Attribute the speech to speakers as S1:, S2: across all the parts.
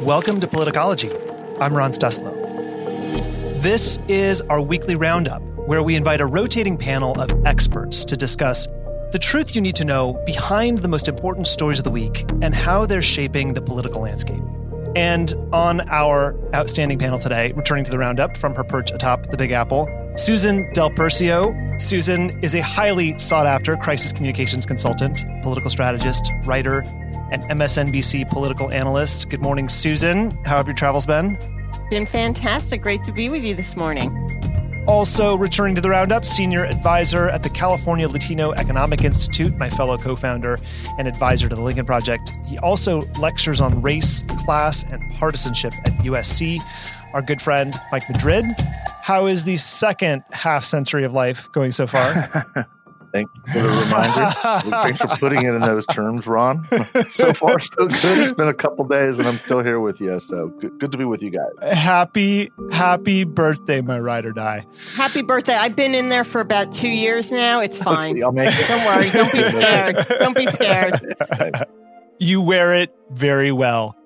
S1: Welcome to Politicology. I'm Ron Steslow. This is our weekly roundup where we invite a rotating panel of experts to discuss the truth you need to know behind the most important stories of the week and how they're shaping the political landscape. And on our outstanding panel today, returning to the roundup from her perch atop the Big Apple, Susan Del Percio. Susan is a highly sought after crisis communications consultant, political strategist, writer, and MSNBC political analyst. Good morning, Susan. How have your travels been?
S2: Been fantastic. Great to be with you this morning.
S1: Also, returning to the roundup, senior advisor at the California Latino Economic Institute, my fellow co founder and advisor to the Lincoln Project. He also lectures on race, class, and partisanship at USC. Our good friend, Mike Madrid. How is the second half century of life going so far?
S3: Thanks for the reminder. Thanks for putting it in those terms, Ron. so far, so good. It's been a couple days, and I'm still here with you. So good, good, to be with you guys.
S1: Happy, happy birthday, my ride or die.
S2: Happy birthday! I've been in there for about two years now. It's fine.
S3: Okay, I'll make it.
S2: Don't worry. Don't be scared. Don't be scared.
S1: you wear it very well.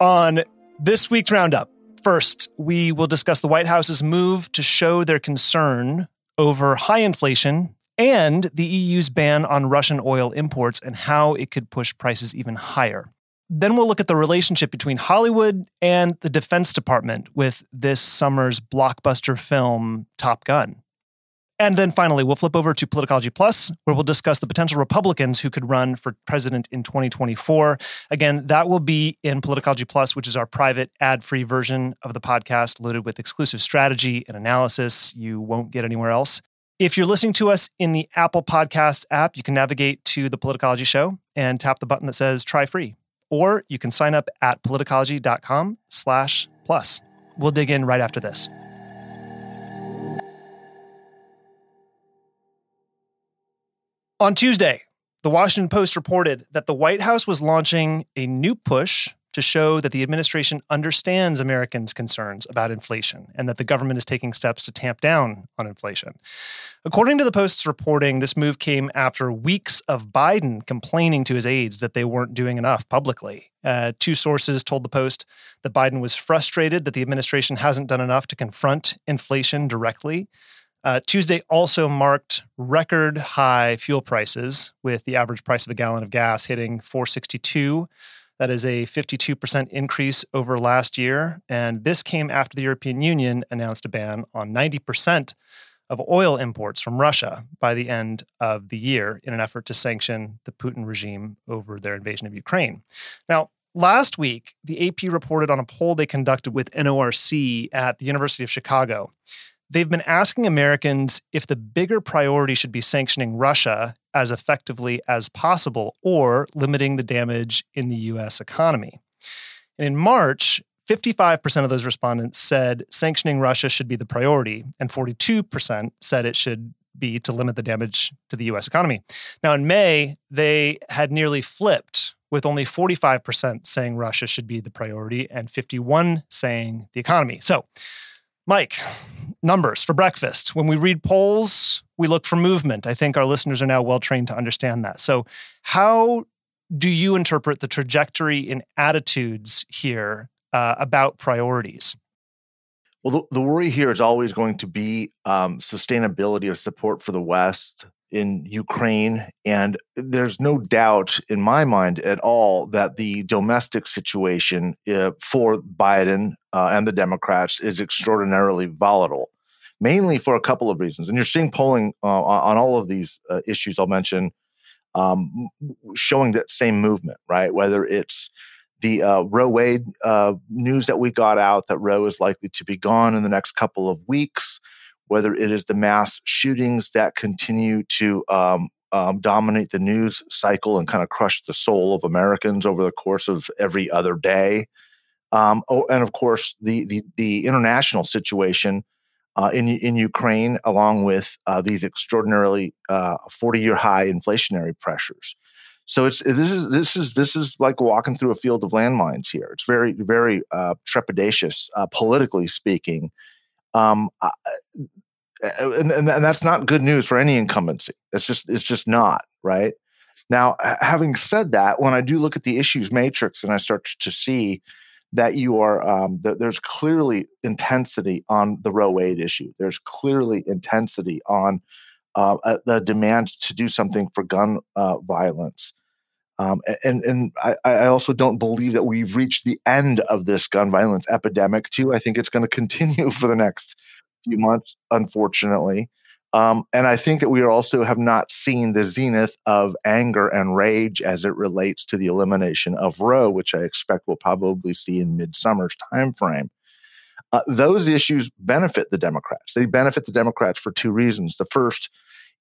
S1: On this week's roundup, first we will discuss the White House's move to show their concern over high inflation and the EU's ban on Russian oil imports and how it could push prices even higher. Then we'll look at the relationship between Hollywood and the Defense Department with this summer's blockbuster film, Top Gun. And then finally, we'll flip over to Politicology Plus, where we'll discuss the potential Republicans who could run for president in 2024. Again, that will be in Politicology Plus, which is our private ad free version of the podcast loaded with exclusive strategy and analysis you won't get anywhere else. If you're listening to us in the Apple Podcast app, you can navigate to the Politicology Show and tap the button that says try free. Or you can sign up at politicology.com slash plus. We'll dig in right after this. On Tuesday, the Washington Post reported that the White House was launching a new push to show that the administration understands Americans' concerns about inflation and that the government is taking steps to tamp down on inflation. According to the Post's reporting, this move came after weeks of Biden complaining to his aides that they weren't doing enough publicly. Uh, two sources told the Post that Biden was frustrated that the administration hasn't done enough to confront inflation directly. Uh, Tuesday also marked record high fuel prices, with the average price of a gallon of gas hitting 462 that is a 52% increase over last year. And this came after the European Union announced a ban on 90% of oil imports from Russia by the end of the year in an effort to sanction the Putin regime over their invasion of Ukraine. Now, last week, the AP reported on a poll they conducted with NORC at the University of Chicago they've been asking Americans if the bigger priority should be sanctioning Russia as effectively as possible or limiting the damage in the US economy. And in March, 55% of those respondents said sanctioning Russia should be the priority, and 42% said it should be to limit the damage to the US economy. Now, in May, they had nearly flipped, with only 45% saying Russia should be the priority and 51 saying the economy. So, Mike, numbers for breakfast. When we read polls, we look for movement. I think our listeners are now well trained to understand that. So, how do you interpret the trajectory in attitudes here uh, about priorities?
S3: Well, the, the, worry here is always going to be um, sustainability of support for the West in Ukraine. And there's no doubt in my mind at all that the domestic situation uh, for Biden uh, and the Democrats is extraordinarily volatile, mainly for a couple of reasons. And you're seeing polling uh, on all of these uh, issues I'll mention um, showing that same movement, right? Whether it's the uh, Roe Wade uh, news that we got out that Roe is likely to be gone in the next couple of weeks whether it is the mass shootings that continue to um, um, dominate the news cycle and kind of crush the soul of Americans over the course of every other day. Um, oh, and of course, the, the, the international situation uh, in, in Ukraine, along with uh, these extraordinarily 40 uh, year high inflationary pressures. So it's this is this is this is like walking through a field of landmines here. It's very very uh, trepidatious, uh, politically speaking, um, and, and, and that's not good news for any incumbency. It's just it's just not right. Now, having said that, when I do look at the issues matrix and I start to see that you are um, that there's clearly intensity on the Roe Wade issue. There's clearly intensity on uh, the demand to do something for gun uh, violence. Um, and and I, I, also don't believe that we've reached the end of this gun violence epidemic. Too, I think it's going to continue for the next few months, unfortunately. Um, and I think that we also have not seen the zenith of anger and rage as it relates to the elimination of Roe, which I expect we'll probably see in midsummer's timeframe. Uh, those issues benefit the Democrats. They benefit the Democrats for two reasons. The first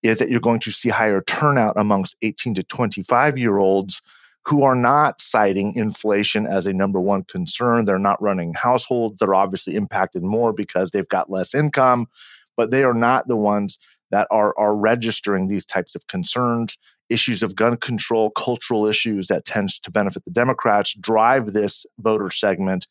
S3: is that you're going to see higher turnout amongst 18 to 25 year olds who are not citing inflation as a number one concern. They're not running households. They're obviously impacted more because they've got less income, but they are not the ones that are, are registering these types of concerns. Issues of gun control, cultural issues that tends to benefit the Democrats drive this voter segment.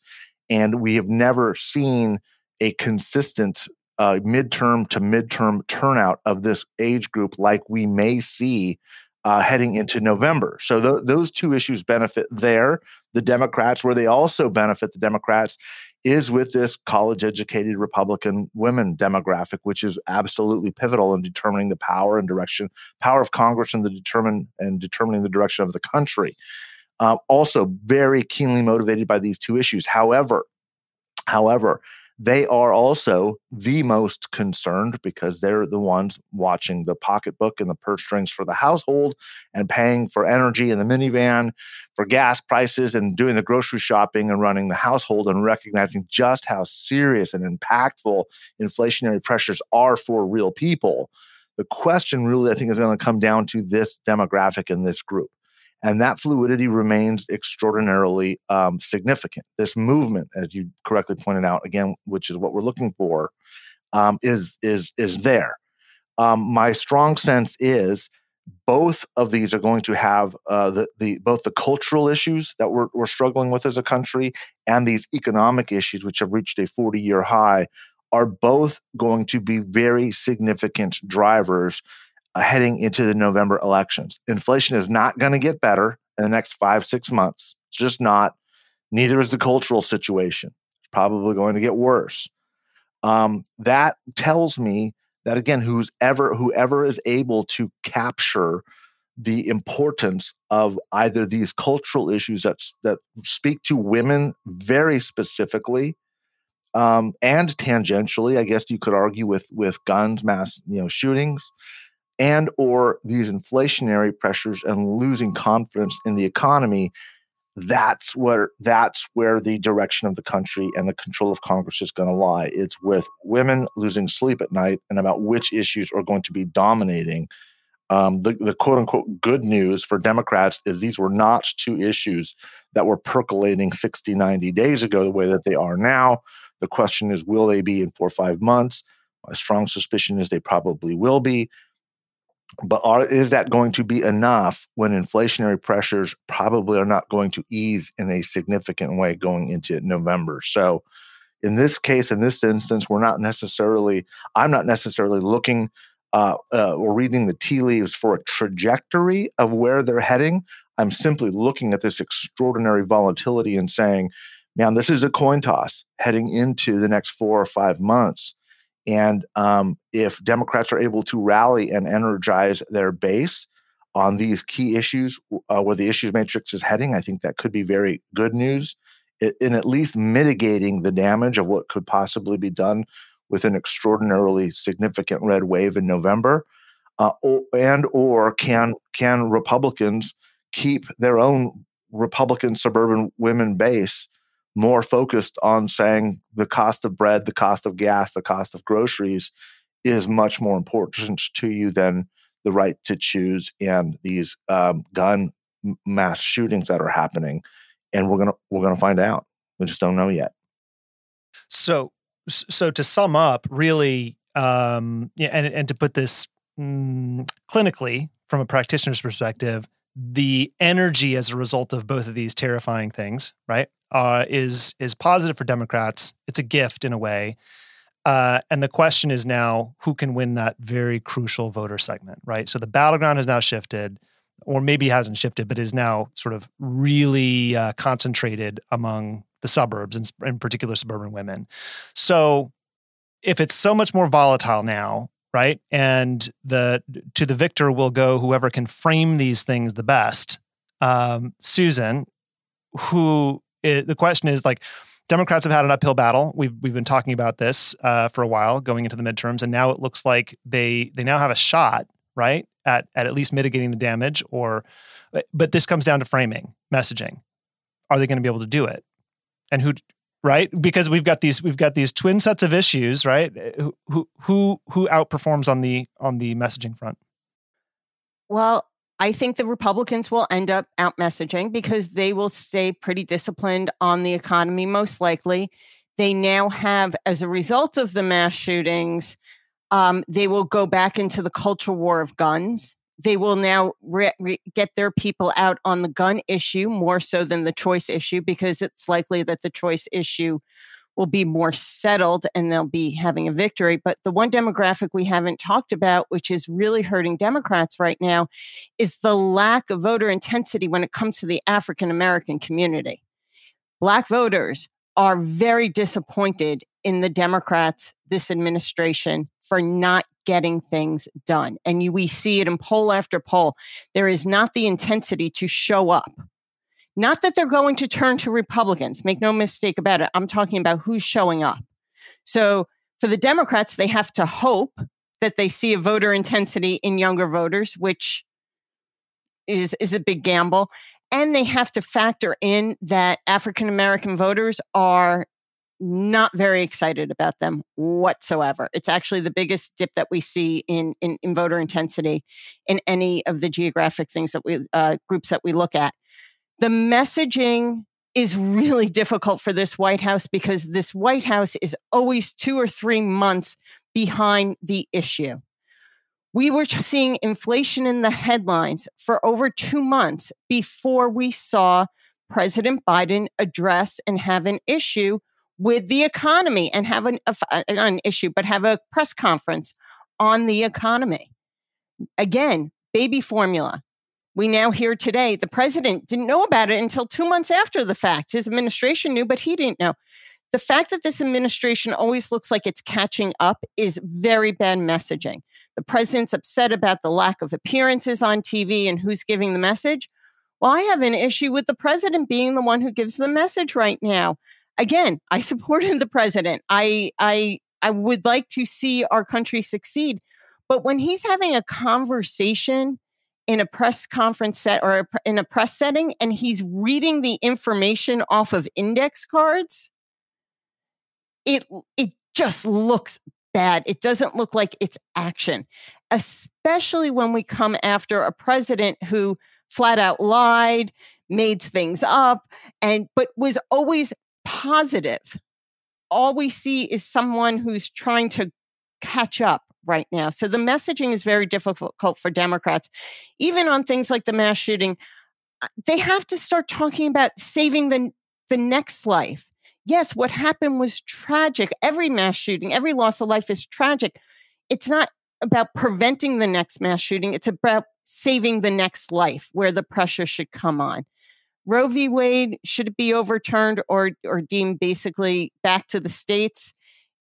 S3: And we have never seen a consistent uh, midterm to midterm turnout of this age group like we may see uh, heading into November. So th- those two issues benefit there. The Democrats, where they also benefit the Democrats, is with this college educated Republican women demographic, which is absolutely pivotal in determining the power and direction, power of Congress and the determine and determining the direction of the country. Uh, also, very keenly motivated by these two issues. However, however, they are also the most concerned because they're the ones watching the pocketbook and the purse strings for the household and paying for energy in the minivan, for gas prices, and doing the grocery shopping and running the household and recognizing just how serious and impactful inflationary pressures are for real people. The question really, I think, is going to come down to this demographic and this group. And that fluidity remains extraordinarily um, significant. This movement, as you correctly pointed out, again, which is what we're looking for, um, is is is there. Um, my strong sense is both of these are going to have uh, the, the both the cultural issues that we're, we're struggling with as a country and these economic issues, which have reached a 40 year high, are both going to be very significant drivers heading into the November elections. Inflation is not going to get better in the next five, six months. It's just not. Neither is the cultural situation. It's probably going to get worse. Um, that tells me that again, who's ever whoever is able to capture the importance of either these cultural issues that that speak to women very specifically, um, and tangentially, I guess you could argue with with guns, mass you know shootings, and or these inflationary pressures and losing confidence in the economy that's where that's where the direction of the country and the control of congress is going to lie. It's with women losing sleep at night and about which issues are going to be dominating. Um, the, the quote unquote good news for democrats is these were not two issues that were percolating 60 90 days ago the way that they are now. The question is will they be in four or five months? My strong suspicion is they probably will be but are, is that going to be enough when inflationary pressures probably are not going to ease in a significant way going into November? So, in this case, in this instance, we're not necessarily, I'm not necessarily looking uh, uh, or reading the tea leaves for a trajectory of where they're heading. I'm simply looking at this extraordinary volatility and saying, man, this is a coin toss heading into the next four or five months. And um, if Democrats are able to rally and energize their base on these key issues uh, where the issues matrix is heading, I think that could be very good news in at least mitigating the damage of what could possibly be done with an extraordinarily significant red wave in November. Uh, and or can can Republicans keep their own Republican suburban women base more focused on saying the cost of bread, the cost of gas, the cost of groceries is much more important to you than the right to choose and these um, gun mass shootings that are happening. And we're gonna we're gonna find out. We just don't know yet.
S1: So so to sum up, really, um, yeah, and and to put this mm, clinically from a practitioner's perspective, the energy as a result of both of these terrifying things, right, uh, is is positive for Democrats. It's a gift in a way. Uh, and the question is now who can win that very crucial voter segment, right? So the battleground has now shifted. or maybe hasn't shifted, but is now sort of really uh, concentrated among the suburbs and in particular suburban women. So if it's so much more volatile now, right? And the to the victor will go whoever can frame these things the best. Um, Susan, who it, the question is like Democrats have had an uphill battle. We've we've been talking about this uh, for a while, going into the midterms, and now it looks like they they now have a shot, right, at at at least mitigating the damage. Or, but this comes down to framing, messaging. Are they going to be able to do it? And who, right? Because we've got these we've got these twin sets of issues, right? Who who who outperforms on the on the messaging front?
S2: Well, I think the Republicans will end up out messaging because they will stay pretty disciplined on the economy, most likely. They now have, as a result of the mass shootings, um, they will go back into the culture war of guns. They will now re- re- get their people out on the gun issue more so than the choice issue because it's likely that the choice issue will be more settled and they'll be having a victory. But the one demographic we haven't talked about, which is really hurting Democrats right now, is the lack of voter intensity when it comes to the African American community. Black voters are very disappointed in the Democrats, this administration, for not getting things done. And you, we see it in poll after poll. There is not the intensity to show up not that they're going to turn to Republicans, make no mistake about it. I'm talking about who's showing up. So for the Democrats, they have to hope that they see a voter intensity in younger voters, which is, is a big gamble. And they have to factor in that African American voters are not very excited about them whatsoever. It's actually the biggest dip that we see in in, in voter intensity in any of the geographic things that we uh, groups that we look at the messaging is really difficult for this White House because this White House is always two or three months behind the issue. We were seeing inflation in the headlines for over two months before we saw President Biden address and have an issue with the economy and have an, uh, an issue, but have a press conference on the economy. Again, baby formula we now hear today the president didn't know about it until two months after the fact. His administration knew, but he didn't know. The fact that this administration always looks like it's catching up is very bad messaging. The president's upset about the lack of appearances on TV and who's giving the message. Well, I have an issue with the president being the one who gives the message right now. Again, I supported the president. I I I would like to see our country succeed. But when he's having a conversation in a press conference set or in a press setting and he's reading the information off of index cards it it just looks bad. It doesn't look like it's action especially when we come after a president who flat out lied made things up and but was always positive. All we see is someone who's trying to catch up right now. So the messaging is very difficult for Democrats, even on things like the mass shooting. Uh, they have to start talking about saving the, the next life. Yes, what happened was tragic. Every mass shooting, every loss of life is tragic. It's not about preventing the next mass shooting, it's about saving the next life where the pressure should come on. Roe v. Wade should it be overturned or or deemed basically back to the states?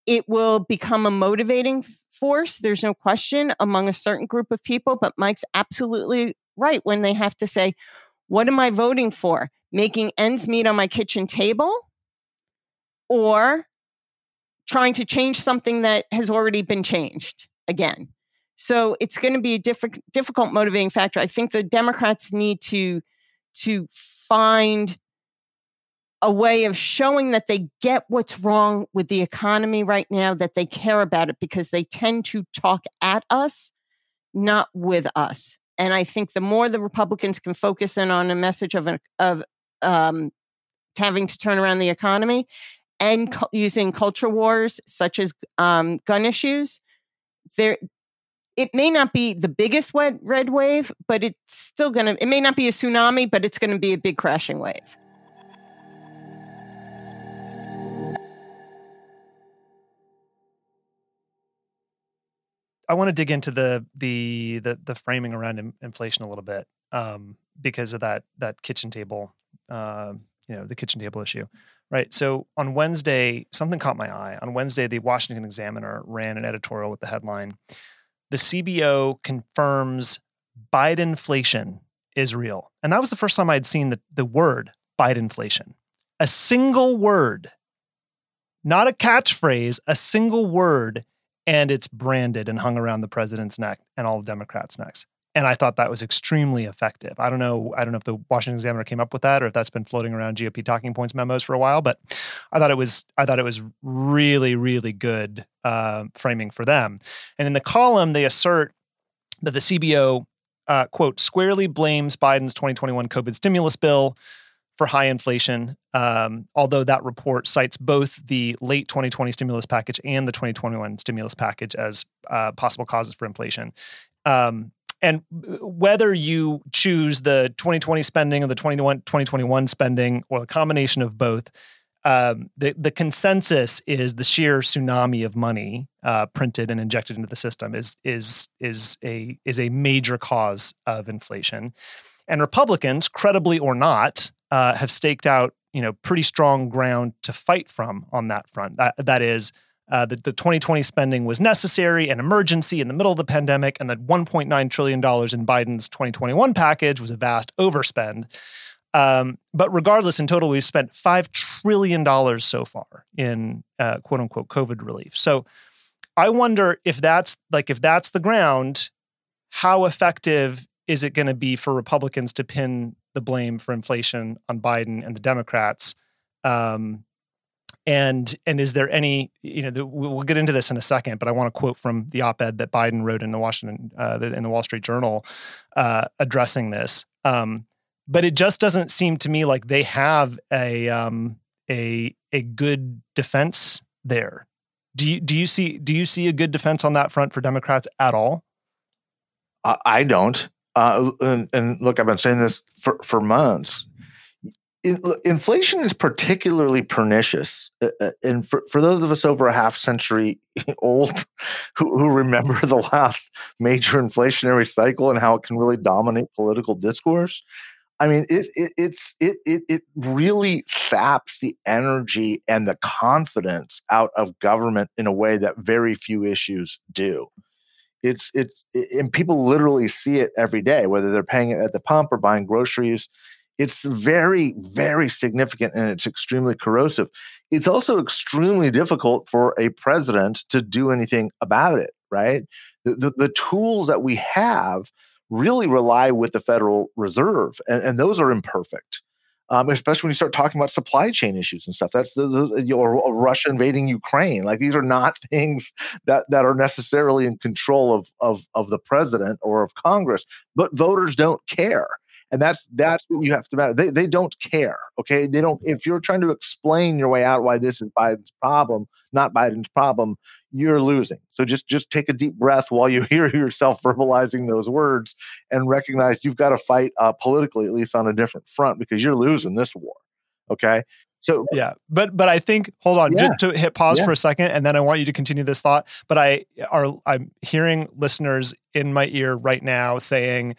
S2: It will become a motivating force, there's no question, among a certain group of people. But Mike's absolutely right when they have to say, what am I voting for? Making ends meet on my kitchen table or trying to change something that has already been changed again? So it's going to be a diff- difficult motivating factor. I think the Democrats need to to find a way of showing that they get what's wrong with the economy right now, that they care about it because they tend to talk at us, not with us. And I think the more the Republicans can focus in on a message of, an, of um, having to turn around the economy and cu- using culture wars such as um, gun issues, there it may not be the biggest red wave, but it's still going to. It may not be a tsunami, but it's going to be a big crashing wave.
S1: I want to dig into the the the, the framing around in, inflation a little bit um, because of that that kitchen table, uh, you know, the kitchen table issue, right? So on Wednesday, something caught my eye. On Wednesday, the Washington Examiner ran an editorial with the headline: "The CBO confirms Bidenflation is real," and that was the first time I'd seen the the word Bidenflation, a single word, not a catchphrase, a single word and it's branded and hung around the president's neck and all the Democrats' necks. And I thought that was extremely effective. I don't know. I don't know if the Washington Examiner came up with that or if that's been floating around GOP talking points memos for a while. But I thought it was. I thought it was really, really good uh, framing for them. And in the column, they assert that the CBO uh, quote squarely blames Biden's 2021 COVID stimulus bill for high inflation, um, although that report cites both the late 2020 stimulus package and the 2021 stimulus package as uh, possible causes for inflation. Um, and whether you choose the 2020 spending or the 2021 spending or the combination of both, um, the, the consensus is the sheer tsunami of money uh, printed and injected into the system is is is a is a major cause of inflation. And Republicans, credibly or not, uh, have staked out you know pretty strong ground to fight from on that front. That that is. Uh, the, the 2020 spending was necessary and emergency in the middle of the pandemic, and that 1.9 trillion dollars in Biden's 2021 package was a vast overspend. Um, but regardless, in total, we've spent five trillion dollars so far in uh, quote unquote COVID relief. So I wonder if that's like if that's the ground, how effective is it going to be for Republicans to pin the blame for inflation on Biden and the Democrats? Um, and and is there any you know the, we'll get into this in a second, but I want to quote from the op-ed that Biden wrote in the Washington uh, in the Wall Street Journal uh, addressing this. Um, but it just doesn't seem to me like they have a um, a a good defense there. Do you do you see do you see a good defense on that front for Democrats at all?
S3: I don't. Uh, and, and, look, I've been saying this for, for months. In, inflation is particularly pernicious. Uh, uh, and for, for those of us over a half century old who, who remember the last major inflationary cycle and how it can really dominate political discourse, I mean, it, it it's it, it it really saps the energy and the confidence out of government in a way that very few issues do it's it's and people literally see it every day whether they're paying it at the pump or buying groceries. It's very very significant and it's extremely corrosive. It's also extremely difficult for a president to do anything about it right? The, the, the tools that we have really rely with the federal reserve and, and those are imperfect um, especially when you start talking about supply chain issues and stuff. That's the, the or Russia invading Ukraine. Like these are not things that that are necessarily in control of of of the president or of Congress, but voters don't care and that's that's what you have to matter. They they don't care. Okay, they don't. If you're trying to explain your way out why this is Biden's problem, not Biden's problem, you're losing. So just just take a deep breath while you hear yourself verbalizing those words and recognize you've got to fight uh, politically, at least on a different front, because you're losing this war. Okay,
S1: so yeah, but but I think hold on, yeah. just to hit pause yeah. for a second, and then I want you to continue this thought. But I are I'm hearing listeners in my ear right now saying,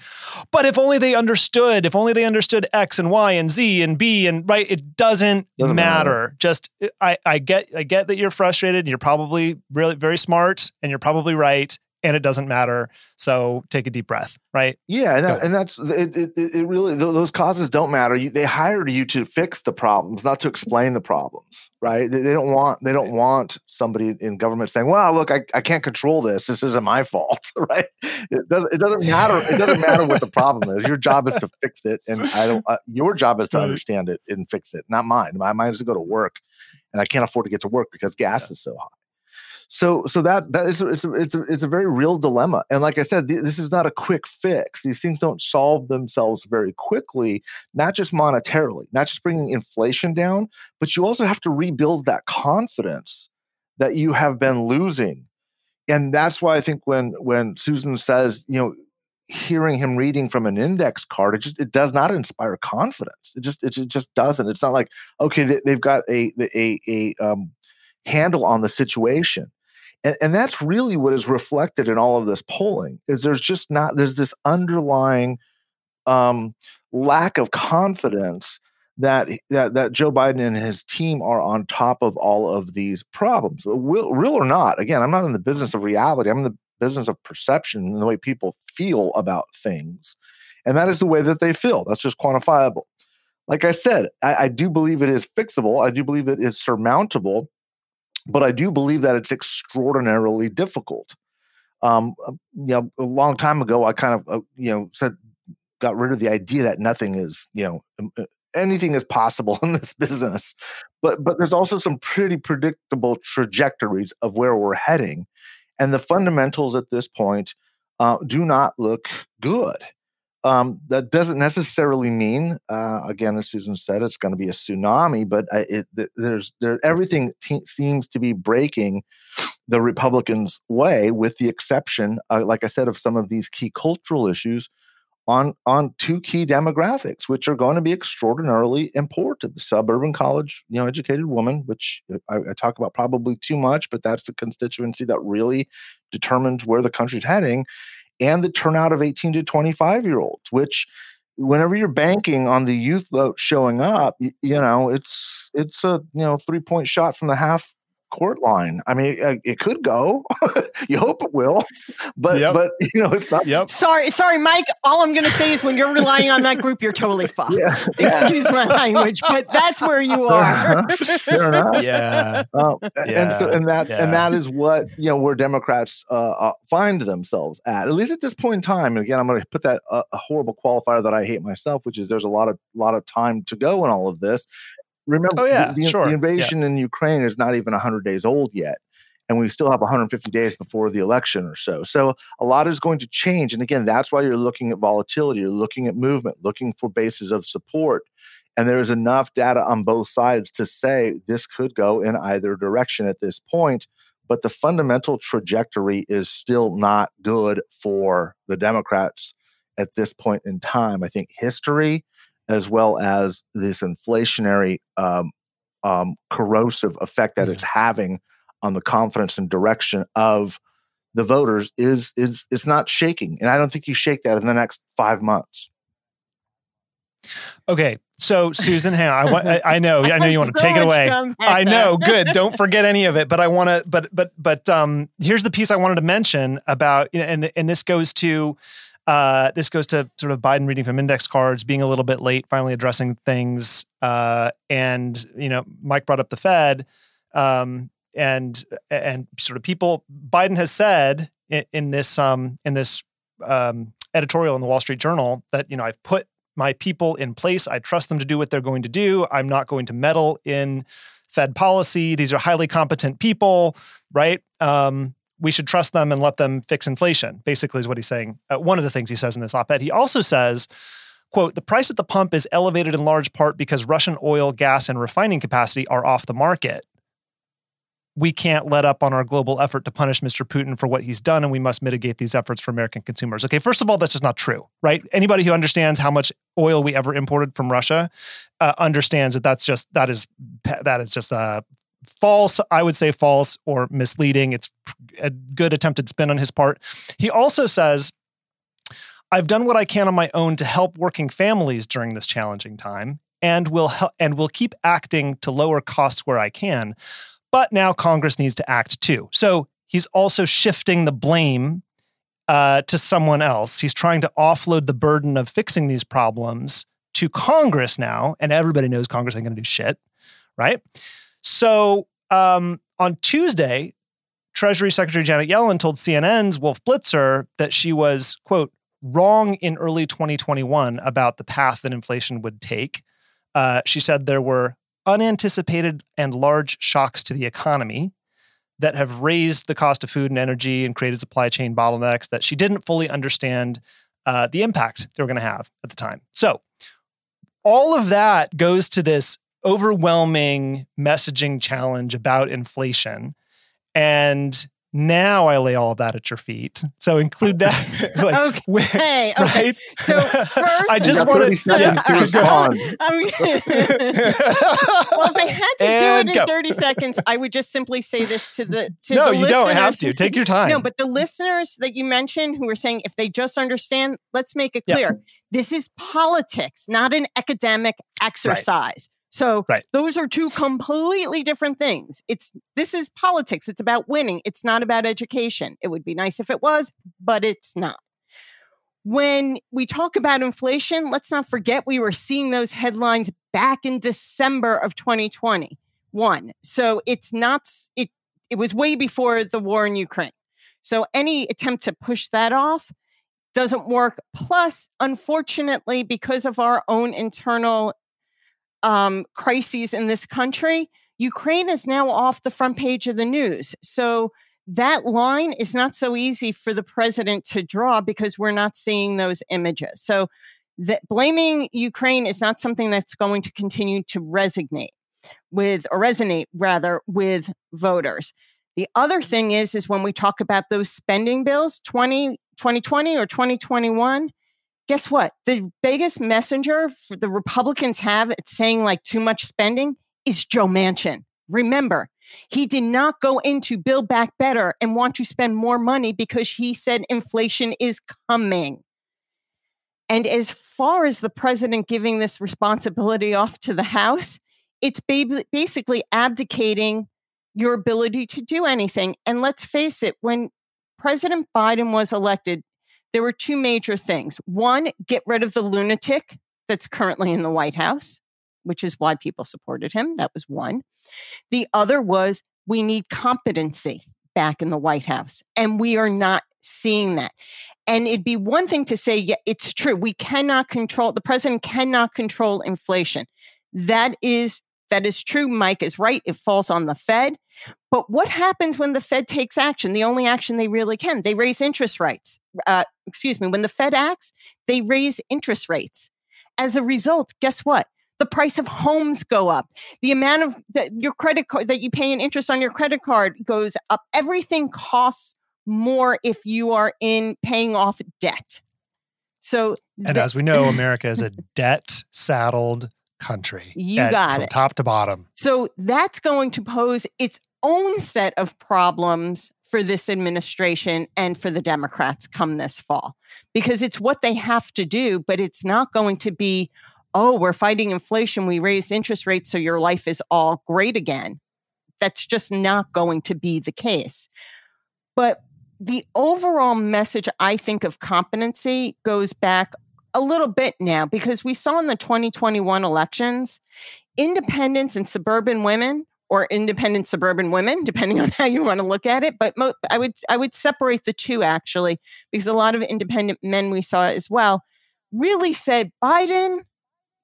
S1: "But if only they understood, if only they understood X and Y and Z and B and right, it doesn't, doesn't matter. matter. Just I I get I get that you're frustrated. And you're probably really very smart, and you're probably right and it doesn't matter. So take a deep breath, right?
S3: Yeah, and, that, and that's it, it, it. Really, those causes don't matter. You, they hired you to fix the problems, not to explain the problems, right? They, they don't want they don't want somebody in government saying, "Well, look, I, I can't control this. This isn't my fault," right? It doesn't it doesn't matter. It doesn't matter what the problem is. Your job is to fix it, and I don't. Uh, your job is to understand it and fix it, not mine. My mine is to go to work, and I can't afford to get to work because gas yeah. is so high. So so that that is it's a, it's a, it's a very real dilemma. And like I said, th- this is not a quick fix. These things don't solve themselves very quickly. Not just monetarily, not just bringing inflation down, but you also have to rebuild that confidence that you have been losing. And that's why I think when when Susan says, you know, hearing him reading from an index card it just it does not inspire confidence it just it, just doesn't it's not like okay they, have got a a a um, handle on the situation And, and that's really what is reflected in all of this polling is there's just not there's this underlying um, lack of confidence that, that that Joe Biden and his team are on top of all of these problems, real, real or not. Again, I'm not in the business of reality. I'm in the business of perception and the way people feel about things, and that is the way that they feel. That's just quantifiable. Like I said, I, I do believe it is fixable. I do believe it is surmountable, but I do believe that it's extraordinarily difficult. Um, uh, you know, a long time ago, I kind of, uh, you know, said got rid of the idea that nothing is, you know, um, uh, anything is possible in this business. But but there's also some pretty predictable trajectories of where we're heading, and the fundamentals at this point uh, do not look good. Um, that doesn't necessarily mean, uh, again, as Susan said, it's going to be a tsunami. But it, there's there everything te- seems to be breaking the Republicans' way, with the exception, uh, like I said, of some of these key cultural issues on on two key demographics, which are going to be extraordinarily important: the suburban college, you know, educated woman, which I, I, talk about probably too much, but that's the constituency that really determines where the country's heading, and the turnout of 18 to 25 year olds, which whenever you're banking on the youth vote showing up, you, know, it's it's a you know three point shot from the half court line. I mean, it, it could go. you hope it will, but yep. but you know, it's not.
S2: Yep. Sorry, sorry, Mike. All I'm going to say is when you're relying on that group, you're totally fucked. Yeah. Excuse my language, but that's where you are.
S3: Fair enough. Yeah. Uh, yeah. And so, and that's yeah. and that is what you know where Democrats uh, uh, find themselves at. At least at this point in time. And again, I'm going to put that uh, a horrible qualifier that I hate myself, which is there's a lot of lot of time to go in all of this remember oh, yeah, the, the, sure. the invasion yeah. in Ukraine is not even 100 days old yet. And we still have 150 days before the election or so. So a lot is going to change. And again, that's why you're looking at volatility, you're looking at movement, looking for bases of support. And there's enough data on both sides to say this could go in either direction at this point. But the fundamental trajectory is still not good for the Democrats at this point in time. I think history as well as this inflationary um, um, corrosive effect that yeah. it's having on the confidence and direction of the voters is is it's not shaking, and I don't think you shake that in the next five months.
S1: Okay, so Susan, hang on. I, want, I, I know, I know you want to so take it away. I know, good. Don't forget any of it. But I want to, but but but um, here's the piece I wanted to mention about, and and this goes to uh, this goes to sort of Biden reading from index cards, being a little bit late, finally addressing things. Uh, and you know, Mike brought up the Fed, um, and and sort of people. Biden has said in, in this um, in this um, editorial in the Wall Street Journal that you know I've put my people in place. I trust them to do what they're going to do. I'm not going to meddle in Fed policy. These are highly competent people, right? Um, we should trust them and let them fix inflation, basically, is what he's saying. Uh, one of the things he says in this op ed. He also says, quote, the price at the pump is elevated in large part because Russian oil, gas, and refining capacity are off the market. We can't let up on our global effort to punish Mr. Putin for what he's done, and we must mitigate these efforts for American consumers. Okay, first of all, that's just not true, right? Anybody who understands how much oil we ever imported from Russia uh, understands that that's just that is that is just a false, I would say false or misleading. It's a good attempted spin on his part. He also says, I've done what I can on my own to help working families during this challenging time and will help, and will keep acting to lower costs where I can. But now Congress needs to act too. So he's also shifting the blame uh, to someone else. He's trying to offload the burden of fixing these problems to Congress now, and everybody knows Congress ain't going to do shit, right? So um, on Tuesday, Treasury Secretary Janet Yellen told CNN's Wolf Blitzer that she was, quote, wrong in early 2021 about the path that inflation would take. Uh, she said there were unanticipated and large shocks to the economy that have raised the cost of food and energy and created supply chain bottlenecks that she didn't fully understand uh, the impact they were going to have at the time. So, all of that goes to this overwhelming messaging challenge about inflation. And Now I lay all of that at your feet. So include that.
S2: like, okay. okay. Right? So first,
S1: I just want to
S3: yeah, to respond.
S2: well, if I had to and do it in go. 30 seconds, I would just simply say this to the to
S1: No,
S2: the
S1: you don't have to. Take your time.
S2: No, but the listeners that you mentioned who were saying if they just understand, let's make it clear. Yeah. This is politics, not an academic exercise. Right. So right. those are two completely different things. It's this is politics. It's about winning. It's not about education. It would be nice if it was, but it's not. When we talk about inflation, let's not forget we were seeing those headlines back in December of 2021. So it's not it it was way before the war in Ukraine. So any attempt to push that off doesn't work. Plus, unfortunately, because of our own internal um, crises in this country, Ukraine is now off the front page of the news. So that line is not so easy for the president to draw because we're not seeing those images. So that blaming Ukraine is not something that's going to continue to resonate with or resonate rather with voters. The other thing is is when we talk about those spending bills 20 2020 or 2021 guess what? The biggest messenger the Republicans have saying like too much spending is Joe Manchin. Remember, he did not go into Build Back Better and want to spend more money because he said inflation is coming. And as far as the president giving this responsibility off to the House, it's basically abdicating your ability to do anything. And let's face it, when President Biden was elected, there were two major things. One, get rid of the lunatic that's currently in the White House, which is why people supported him. That was one. The other was we need competency back in the White House, and we are not seeing that. And it'd be one thing to say, yeah, it's true. We cannot control, the president cannot control inflation. That is that is true. Mike is right. It falls on the Fed. But what happens when the Fed takes action? The only action they really can, they raise interest rates. Uh, excuse me, when the Fed acts, they raise interest rates. As a result, guess what? The price of homes go up. The amount of the, your credit card that you pay in interest on your credit card goes up. Everything costs more if you are in paying off debt. So,
S1: and the, as we know, America is a debt saddled country.
S2: You at, got
S1: it. Top to bottom.
S2: So that's going to pose its own set of problems for this administration and for the Democrats come this fall because it's what they have to do, but it's not going to be, oh, we're fighting inflation. We raise interest rates, so your life is all great again. That's just not going to be the case. But the overall message, I think, of competency goes back a little bit now because we saw in the 2021 elections, independents and suburban women or independent suburban women depending on how you want to look at it but mo- i would i would separate the two actually because a lot of independent men we saw as well really said biden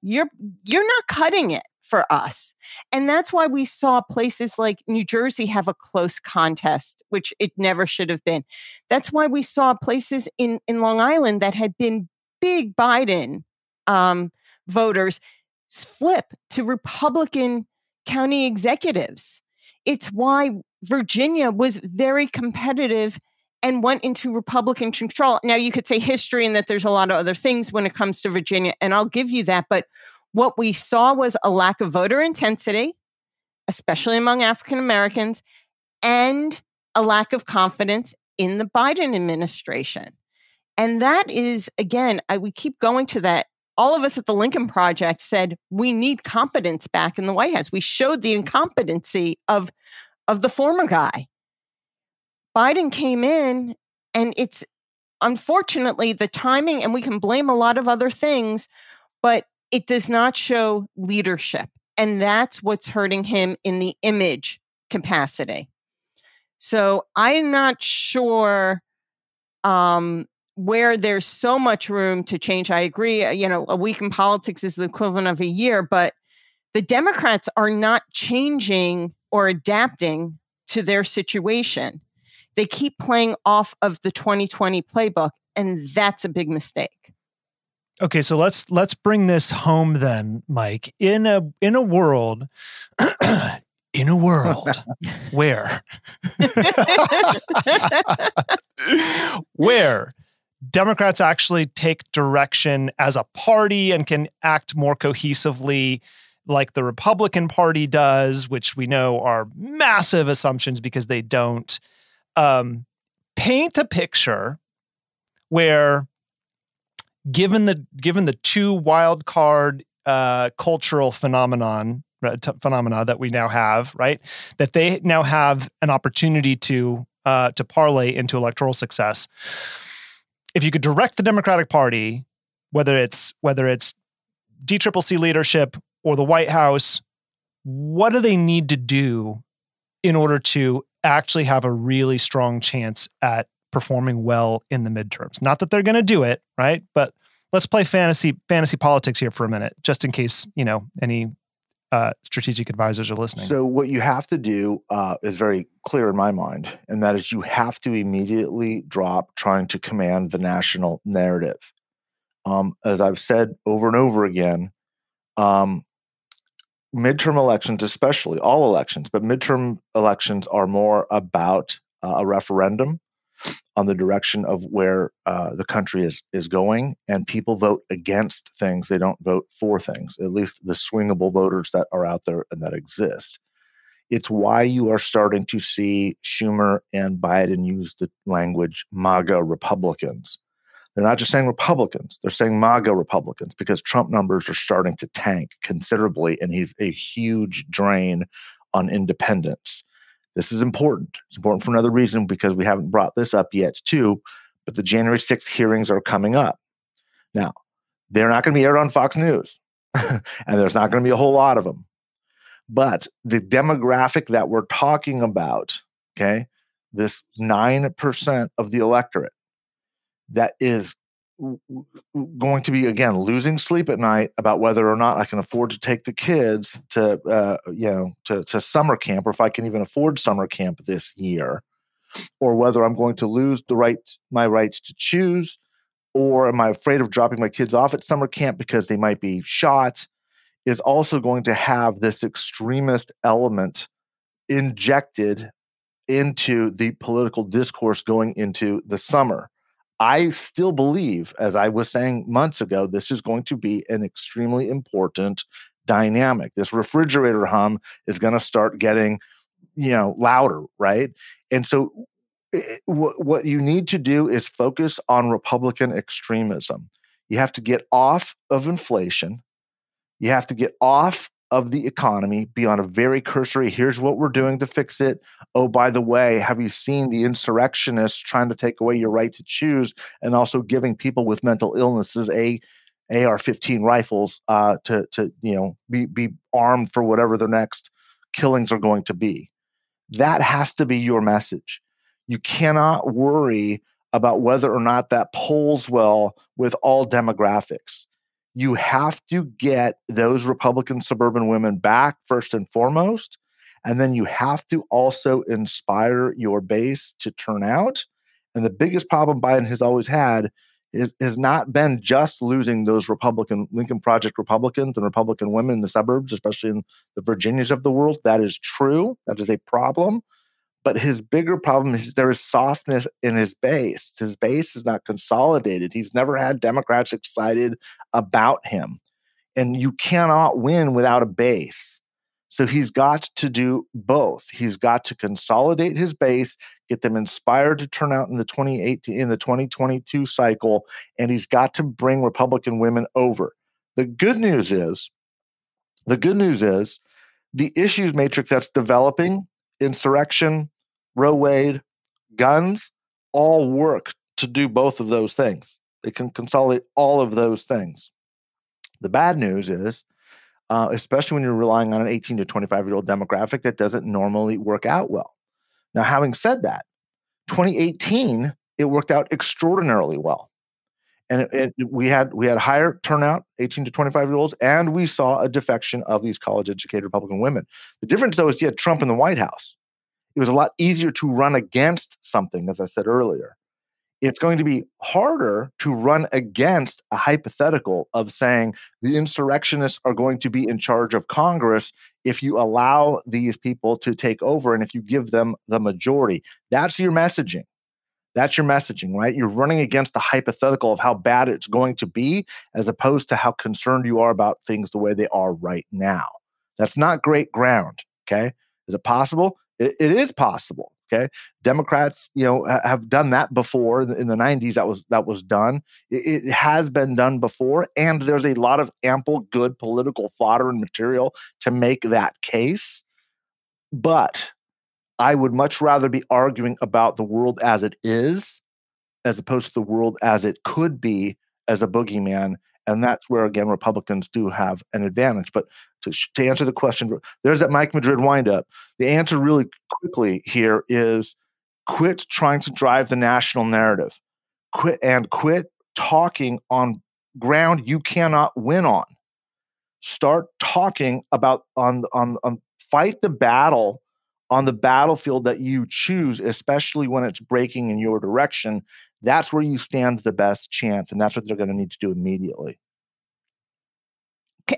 S2: you're you're not cutting it for us. And that's why we saw places like new jersey have a close contest which it never should have been. That's why we saw places in in long island that had been big Biden um, voters flip to Republican county executives. It's why Virginia was very competitive and went into Republican control. Now, you could say history and that there's a lot of other things when it comes to Virginia, and I'll give you that. But what we saw was a lack of voter intensity, especially among African Americans, and a lack of confidence in the Biden administration. And that is, again, I, we keep going to that. All of us at the Lincoln Project said we need competence back in the White House. We showed the incompetency of, of the former guy. Biden came in, and it's unfortunately the timing, and we can blame a lot of other things, but it does not show leadership. And that's what's hurting him in the image capacity. So I'm not sure um, where there's so much room to change. I agree. Uh, you know, a week in politics is the equivalent of a year, but the Democrats are not changing or adapting to their situation. They keep playing off of the 2020 playbook, and that's a big mistake.
S1: Okay, so let's let's bring this home then, Mike. In a in a world in a world where where Democrats actually take direction as a party and can act more cohesively like the Republican Party does, which we know are massive assumptions because they don't um, paint a picture where given the given the two wild card uh, cultural phenomenon phenomena that we now have, right? That they now have an opportunity to uh, to parlay into electoral success. If you could direct the Democratic Party, whether it's whether it's DCCC leadership or the White House, what do they need to do in order to actually have a really strong chance at performing well in the midterms? Not that they're going to do it, right? But let's play fantasy fantasy politics here for a minute, just in case you know any uh, strategic advisors are listening.
S3: So, what you have to do uh, is very clear in my mind, and that is you have to immediately drop trying to command the national narrative. Um, as I've said over and over again, um, midterm elections, especially all elections, but midterm elections are more about uh, a referendum on the direction of where uh, the country is is going, and people vote against things. They don't vote for things. At least the swingable voters that are out there and that exist. It's why you are starting to see Schumer and Biden use the language MAGA Republicans. They're not just saying Republicans, they're saying MAGA Republicans because Trump numbers are starting to tank considerably, and he's a huge drain on independents. This is important. It's important for another reason because we haven't brought this up yet, too. But the January 6th hearings are coming up. Now, they're not going to be aired on Fox News, and there's not going to be a whole lot of them. But the demographic that we're talking about, okay, this 9% of the electorate that is going to be again losing sleep at night about whether or not I can afford to take the kids to uh, you know to, to summer camp or if I can even afford summer camp this year or whether I'm going to lose the right my rights to choose or am I afraid of dropping my kids off at summer camp because they might be shot is also going to have this extremist element injected into the political discourse going into the summer I still believe, as I was saying months ago, this is going to be an extremely important dynamic. This refrigerator hum is going to start getting, you know, louder, right? And so, eh, what, what you need to do is focus on Republican extremism. You have to get off of inflation. You have to get off of the economy beyond a very cursory here's what we're doing to fix it oh by the way have you seen the insurrectionists trying to take away your right to choose and also giving people with mental illnesses a AR-15 rifles uh, to to you know be be armed for whatever their next killings are going to be. That has to be your message. You cannot worry about whether or not that polls well with all demographics you have to get those Republican suburban women back first and foremost. And then you have to also inspire your base to turn out. And the biggest problem Biden has always had is, has not been just losing those Republican Lincoln Project Republicans and Republican women in the suburbs, especially in the Virginias of the world. That is true. That is a problem. But his bigger problem is there is softness in his base. His base is not consolidated. He's never had Democrats excited about him. And you cannot win without a base. So he's got to do both. He's got to consolidate his base, get them inspired to turn out in the 2018 in the 2022 cycle, and he's got to bring Republican women over. The good news is, the good news is the issues matrix that's developing, insurrection, Roe Wade, guns, all work to do both of those things. They can consolidate all of those things. The bad news is, uh, especially when you're relying on an 18 to 25 year old demographic, that doesn't normally work out well. Now, having said that, 2018 it worked out extraordinarily well, and, it, it, we had we had higher turnout, 18 to 25 year olds, and we saw a defection of these college educated Republican women. The difference, though, is you had Trump in the White House it was a lot easier to run against something, as I said earlier. it's going to be harder to run against a hypothetical of saying the insurrectionists are going to be in charge of Congress if you allow these people to take over and if you give them the majority. That's your messaging. That's your messaging, right? You're running against the hypothetical of how bad it's going to be as opposed to how concerned you are about things the way they are right now. That's not great ground. Okay. Is it possible? It, it is possible. Okay, Democrats, you know, have done that before in the '90s. That was that was done. It, it, has been done before, and there's a lot of ample good political fodder and material to make that case. But I would much rather be arguing about the world as it is, as opposed to the world as it could be as a boogeyman and that's where, again, Republicans do have an advantage. But to, to answer the question, there's that Mike Madrid windup. The answer, really quickly, here is quit trying to drive the national narrative. Quit and quit talking on ground you cannot win on. Start talking about on on on fight the battle on the battlefield that you choose, especially when it's breaking in your direction, that's where you stand the best chance. And that's what they're going to need to do immediately.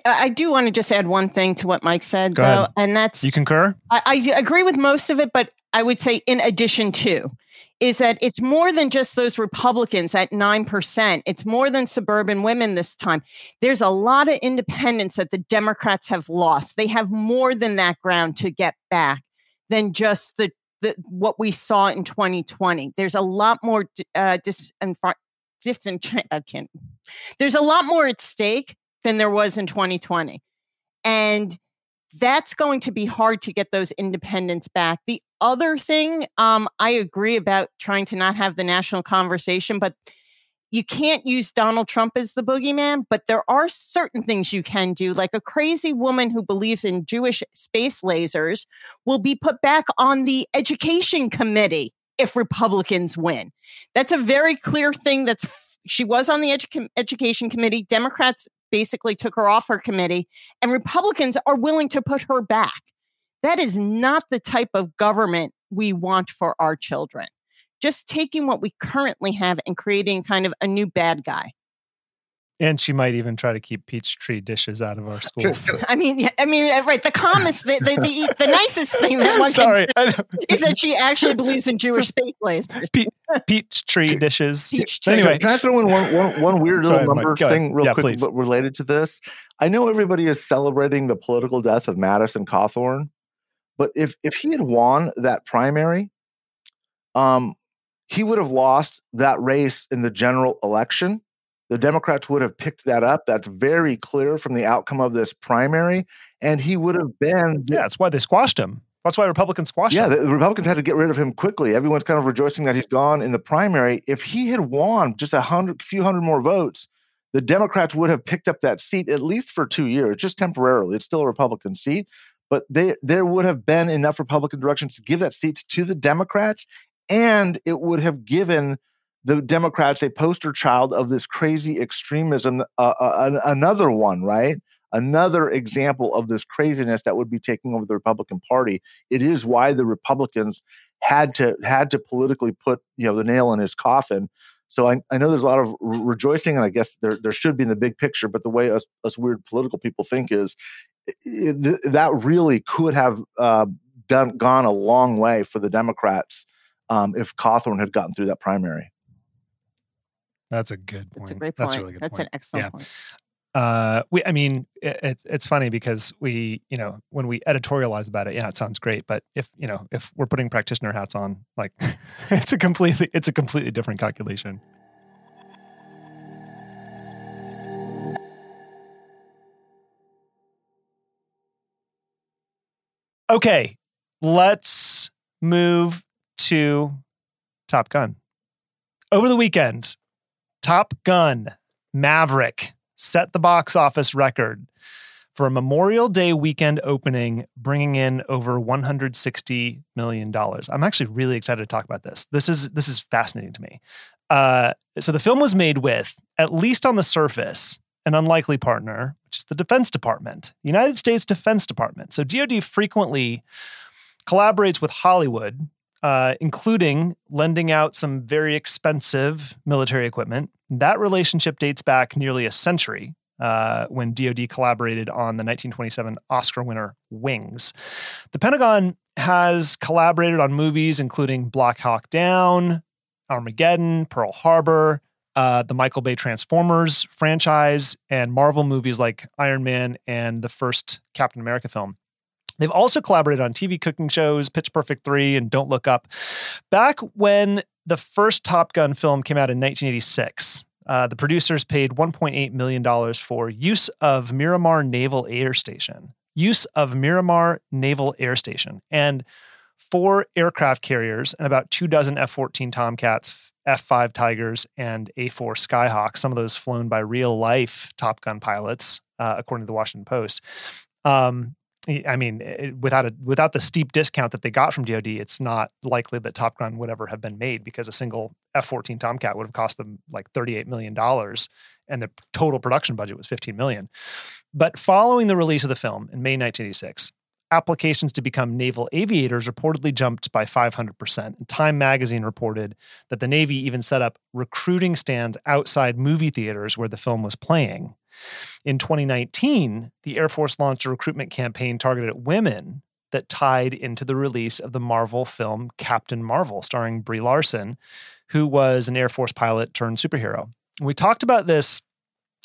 S2: I do want to just add one thing to what Mike said, Go though, ahead. and that's
S1: you concur.
S2: I, I, agree with most of it, but I would say, in addition to, is that it's more than just those Republicans at nine percent. It's more than suburban women this time. There's a lot of independence that the Democrats have lost. They have more than that ground to get back than just the the, what we saw in 2020. There's a lot more uh, dis, distant. I. There's a lot more at stake than there was in 2020, and that's going to be hard to get those independents back. The other thing, um, I agree about trying to not have the national conversation, but you can't use Donald Trump as the boogeyman, but there are certain things you can do. Like a crazy woman who believes in Jewish space lasers will be put back on the education committee if Republicans win. That's a very clear thing. That's she was on the edu- education committee. Democrats basically took her off her committee, and Republicans are willing to put her back. That is not the type of government we want for our children just taking what we currently have and creating kind of a new bad guy.
S1: And she might even try to keep peach tree dishes out of our schools.
S2: I mean, yeah, I mean, right? The calmest, the, the, the, the nicest thing that one Sorry, can say is that she actually believes in Jewish space lasers.
S1: Pe- peach tree dishes.
S3: Peach tree. Anyway, can I throw in one, one, one weird little ahead, number thing real yeah, quick but related to this? I know everybody is celebrating the political death of Madison Cawthorn, but if if he had won that primary, um, he would have lost that race in the general election. The Democrats would have picked that up. That's very clear from the outcome of this primary. And he would have been.
S1: Yeah, that's why they squashed him. That's why Republicans squashed
S3: yeah,
S1: him.
S3: Yeah, the Republicans had to get rid of him quickly. Everyone's kind of rejoicing that he's gone in the primary. If he had won just a hundred, few hundred more votes, the Democrats would have picked up that seat at least for two years, just temporarily. It's still a Republican seat, but they, there would have been enough Republican directions to give that seat to the Democrats, and it would have given the Democrats a poster child of this crazy extremism, uh, uh, another one, right? Another example of this craziness that would be taking over the Republican Party. It is why the Republicans had to had to politically put you know the nail in his coffin. So I, I know there's a lot of re- rejoicing, and I guess there there should be in the big picture. But the way us us weird political people think is it, that really could have uh, done gone a long way for the Democrats um, if Cawthorn had gotten through that primary.
S1: That's a good point.
S2: That's a great point. That's, really That's point. an excellent yeah. point.
S1: Uh, we, I mean, it, it's funny because we, you know, when we editorialize about it, yeah, it sounds great. But if you know, if we're putting practitioner hats on, like, it's a completely, it's a completely different calculation. Okay, let's move to Top Gun. Over the weekend, Top Gun Maverick set the box office record for a Memorial Day weekend opening, bringing in over 160 million dollars. I'm actually really excited to talk about this. This is this is fascinating to me. Uh, so the film was made with, at least on the surface, an unlikely partner, which is the Defense Department, United States Defense Department. So DoD frequently collaborates with Hollywood uh, including lending out some very expensive military equipment. That relationship dates back nearly a century uh, when DoD collaborated on the 1927 Oscar winner Wings. The Pentagon has collaborated on movies including Black Hawk Down, Armageddon, Pearl Harbor, uh, the Michael Bay Transformers franchise, and Marvel movies like Iron Man and the first Captain America film. They've also collaborated on TV cooking shows, Pitch Perfect 3 and Don't Look Up. Back when the first Top Gun film came out in 1986, uh, the producers paid $1.8 million for use of Miramar Naval Air Station. Use of Miramar Naval Air Station. And four aircraft carriers and about two dozen F 14 Tomcats, F 5 Tigers, and A 4 Skyhawks, some of those flown by real life Top Gun pilots, uh, according to the Washington Post. Um, I mean, it, without a without the steep discount that they got from DoD, it's not likely that Top Gun would ever have been made because a single F-14 Tomcat would have cost them like 38 million dollars, and the total production budget was 15 million. But following the release of the film in May 1986, applications to become naval aviators reportedly jumped by 500%. And Time magazine reported that the Navy even set up recruiting stands outside movie theaters where the film was playing. In 2019, the Air Force launched a recruitment campaign targeted at women that tied into the release of the Marvel film Captain Marvel, starring Brie Larson, who was an Air Force pilot turned superhero. We talked about this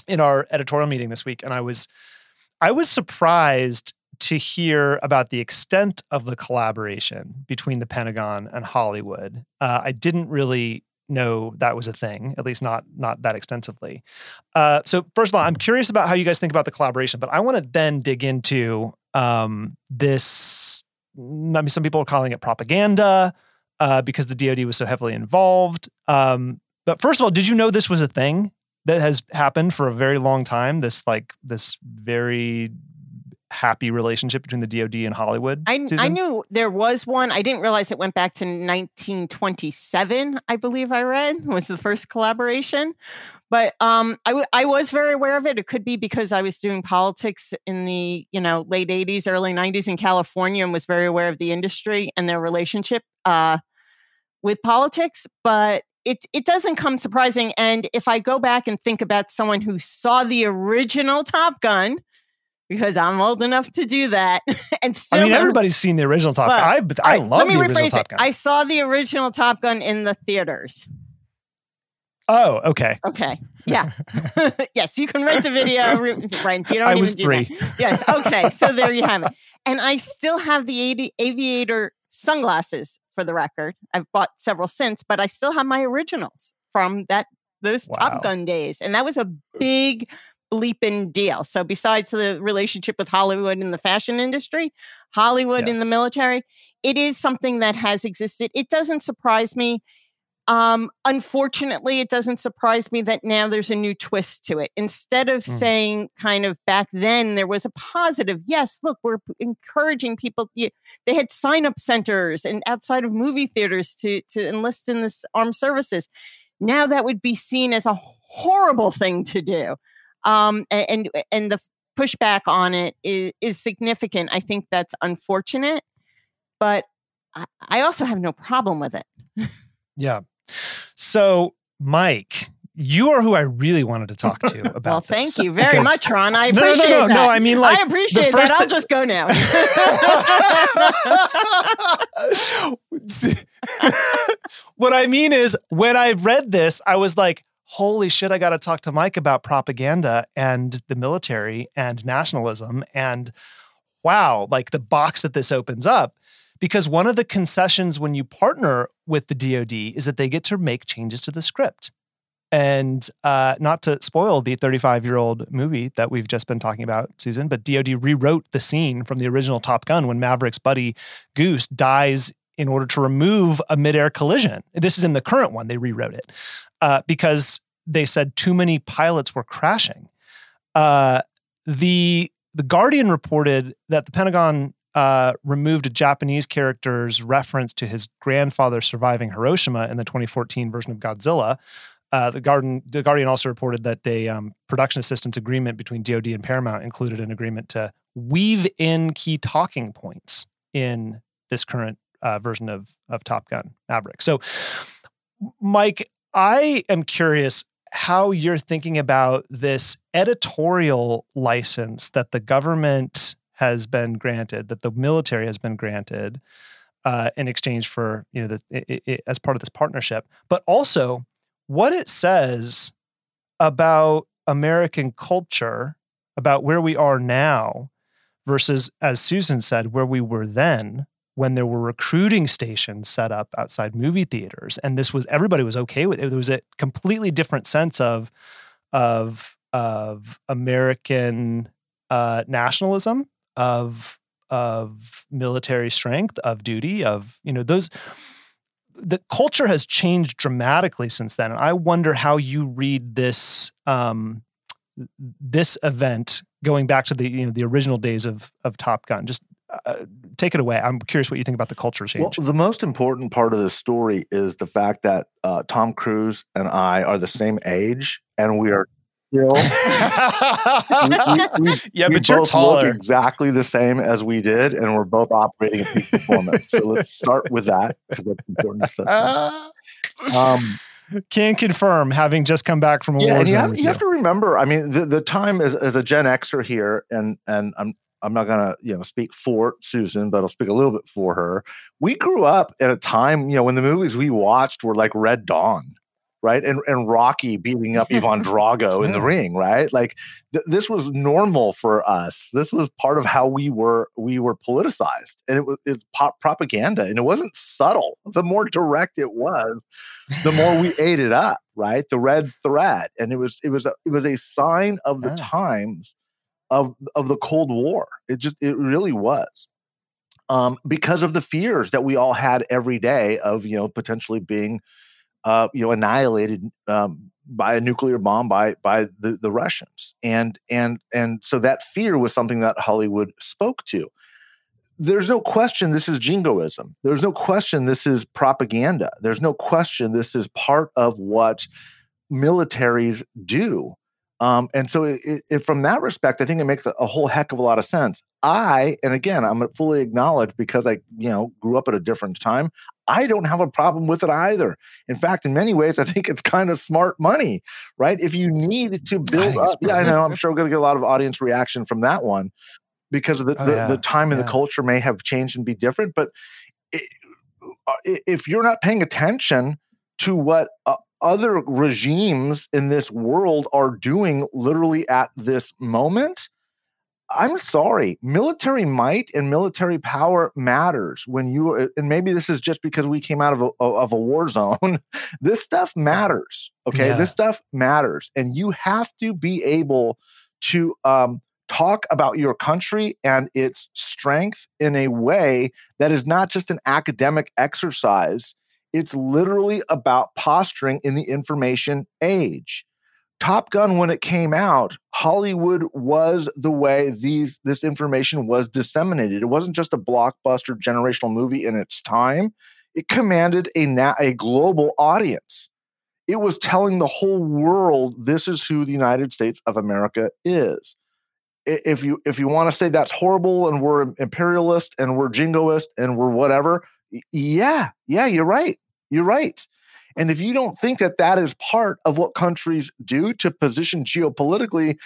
S1: in our editorial meeting this week, and I was I was surprised to hear about the extent of the collaboration between the Pentagon and Hollywood. Uh, I didn't really know that was a thing, at least not not that extensively. Uh, so first of all, I'm curious about how you guys think about the collaboration, but I want to then dig into um, this. I mean, some people are calling it propaganda uh, because the DoD was so heavily involved. Um, but first of all, did you know this was a thing that has happened for a very long time? This like this very happy relationship between the DoD and Hollywood?
S2: I, I knew there was one. I didn't realize it went back to 1927. I believe I read was the first collaboration, but um, I, w- I was very aware of it. It could be because I was doing politics in the you know late 80s, early 90s in California, and was very aware of the industry and their relationship uh, with politics. But it it doesn't come surprising. And if I go back and think about someone who saw the original Top Gun because I'm old enough to do that. and still,
S1: I mean, everybody's seen the original Top Gun. I, I love the original Top Gun.
S2: I saw the original Top Gun in the theaters.
S1: Oh, okay.
S2: Okay. Yeah. yes, you can rent a video. Rent. You don't I even was do three. That. Yes. Okay. So there you have it. And I still have the aviator sunglasses for the record. I've bought several since, but I still have my originals from that those wow. Top Gun days. And that was a big bleeping deal. So besides the relationship with Hollywood and the fashion industry, Hollywood yeah. in the military, it is something that has existed. It doesn't surprise me. Um, unfortunately, it doesn't surprise me that now there's a new twist to it. Instead of mm. saying kind of back then there was a positive, yes, look, we're encouraging people. They had sign up centers and outside of movie theaters to to enlist in this armed services. Now that would be seen as a horrible thing to do um, and and the pushback on it is, is significant. I think that's unfortunate, but I, I also have no problem with it.
S1: yeah. So, Mike, you are who I really wanted to talk to about.
S2: well,
S1: thank
S2: this, you very much, Ron. I appreciate
S1: no, no, no,
S2: that.
S1: No, I mean like
S2: I appreciate that. I'll just go now.
S1: what I mean is, when I read this, I was like, holy shit, I got to talk to Mike about propaganda and the military and nationalism. And wow, like the box that this opens up. Because one of the concessions when you partner with the DoD is that they get to make changes to the script. And uh, not to spoil the 35 year old movie that we've just been talking about, Susan, but DoD rewrote the scene from the original Top Gun when Maverick's buddy Goose dies in order to remove a midair collision. This is in the current one, they rewrote it uh, because they said too many pilots were crashing. Uh, the the Guardian reported that the Pentagon uh, removed a Japanese character's reference to his grandfather surviving Hiroshima in the 2014 version of Godzilla. Uh, the, Guardian, the Guardian also reported that a um, production assistance agreement between DoD and Paramount included an agreement to weave in key talking points in this current uh, version of of Top Gun Maverick. So, Mike, I am curious how you're thinking about this editorial license that the government has been granted, that the military has been granted uh, in exchange for you know the it, it, as part of this partnership, but also what it says about American culture, about where we are now, versus as Susan said, where we were then when there were recruiting stations set up outside movie theaters and this was everybody was okay with it. There was a completely different sense of of of american uh, nationalism of of military strength of duty of you know those the culture has changed dramatically since then and i wonder how you read this um, this event going back to the you know the original days of of top gun. Just uh, take it away. I'm curious what you think about the culture change.
S3: Well, the most important part of this story is the fact that uh, Tom Cruise and I are the same age, and we are still.
S1: we, we, we, yeah, but you're taller.
S3: exactly the same as we did, and we're both operating at peak performance. so let's start with that because that's important to set. Um,
S1: can confirm having just come back from a yeah, war
S3: zone. You have, you have, to remember, I mean, the, the time as, as a Gen Xer here, and and I'm I'm not gonna, you know, speak for Susan, but I'll speak a little bit for her. We grew up at a time, you know, when the movies we watched were like Red Dawn, right? And and Rocky beating up Ivan Drago in the ring, right? Like th- this was normal for us. This was part of how we were we were politicized, and it was it's pop propaganda, and it wasn't subtle. The more direct it was, the more we ate it up, right? The red threat, and it was it was a, it was a sign of the times of of the Cold War. It just it really was. Um, because of the fears that we all had every day of you know potentially being uh, you know annihilated um, by a nuclear bomb by by the, the Russians and and and so that fear was something that Hollywood spoke to. There's no question this is jingoism. There's no question this is propaganda. There's no question this is part of what militaries do. Um, and so, it, it, from that respect, I think it makes a, a, whole heck of a lot of sense. I, and again, I'm fully acknowledged because I, you know, grew up at a different time. I don't have a problem with it either. In fact, in many ways, I think it's kind of smart money, right? If you need to build up, yeah, I know, I'm sure we're going to get a lot of audience reaction from that one because of the, oh, the, yeah. the, time and yeah. the culture may have changed and be different. But it, uh, if you're not paying attention to what uh, other regimes in this world are doing literally at this moment. I'm sorry, military might and military power matters when you, uh, and maybe this is just because we came out of a, of a war zone. this stuff matters. Okay. Yeah. This stuff matters. And you have to be able to um, talk about your country and its strength in a way that is not just an academic exercise it's literally about posturing in the information age. Top Gun, when it came out, Hollywood was the way these this information was disseminated. It wasn't just a blockbuster generational movie in its time. It commanded a na- a global audience. It was telling the whole world this is who the United States of America is. If you if you want to say that's horrible and we're imperialist and we're jingoist and we're whatever, yeah, yeah, you're right. You're right. And if you don't think that that is part of what countries do to position geopolitically,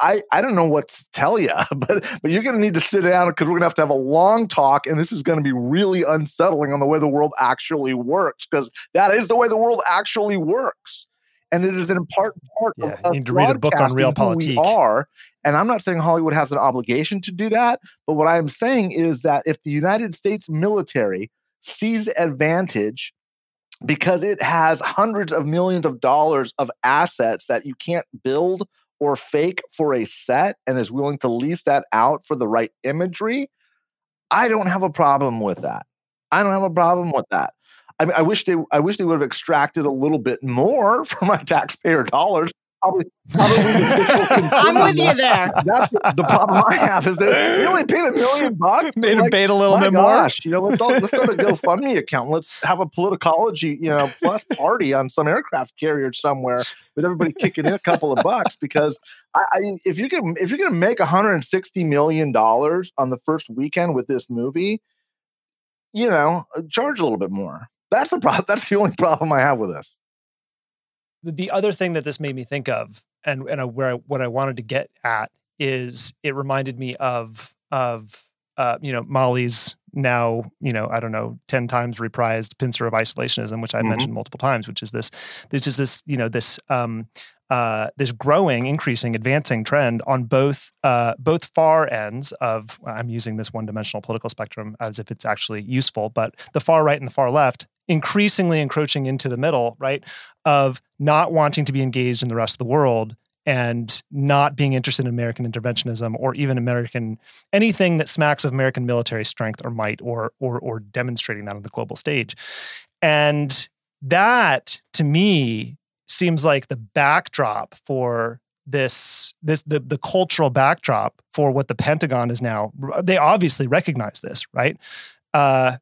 S3: I, I don't know what to tell you, but but you're going to need to sit down because we're going to have to have a long talk, and this is going to be really unsettling on the way the world actually works because that is the way the world actually works, and it is an important part
S1: yeah, of, you need to read a book on realpolitik.
S3: We are, and I'm not saying Hollywood has an obligation to do that, but what I am saying is that if the United States military sees advantage because it has hundreds of millions of dollars of assets that you can't build or fake for a set and is willing to lease that out for the right imagery, I don't have a problem with that. I don't have a problem with that. I mean, I wish they, I wish they would have extracted a little bit more for my taxpayer dollars Probably, probably
S2: I'm with you there.
S3: That's the, the, problem I have is that we only paid a million bucks.
S1: Made him like, pay a little bit gosh,
S3: more. You know, let's all, let's start a GoFundMe account. Let's have a politicology, you know, plus party on some aircraft carrier somewhere with everybody kicking in a couple of bucks. Because I, I, if you can, if you're going to make 160 million dollars on the first weekend with this movie, you know, charge a little bit more. That's the problem. That's the only problem I have with this.
S1: The other thing that this made me think of, and and where I, what I wanted to get at is, it reminded me of of uh, you know Mali's now you know I don't know ten times reprised pincer of isolationism, which I mm-hmm. mentioned multiple times, which is this this is this you know this um, uh, this growing, increasing, advancing trend on both uh, both far ends of. I'm using this one-dimensional political spectrum as if it's actually useful, but the far right and the far left increasingly encroaching into the middle, right, of not wanting to be engaged in the rest of the world and not being interested in American interventionism or even American anything that smacks of American military strength or might or or or demonstrating that on the global stage. And that to me seems like the backdrop for this this the the cultural backdrop for what the Pentagon is now. They obviously recognize this, right? Uh,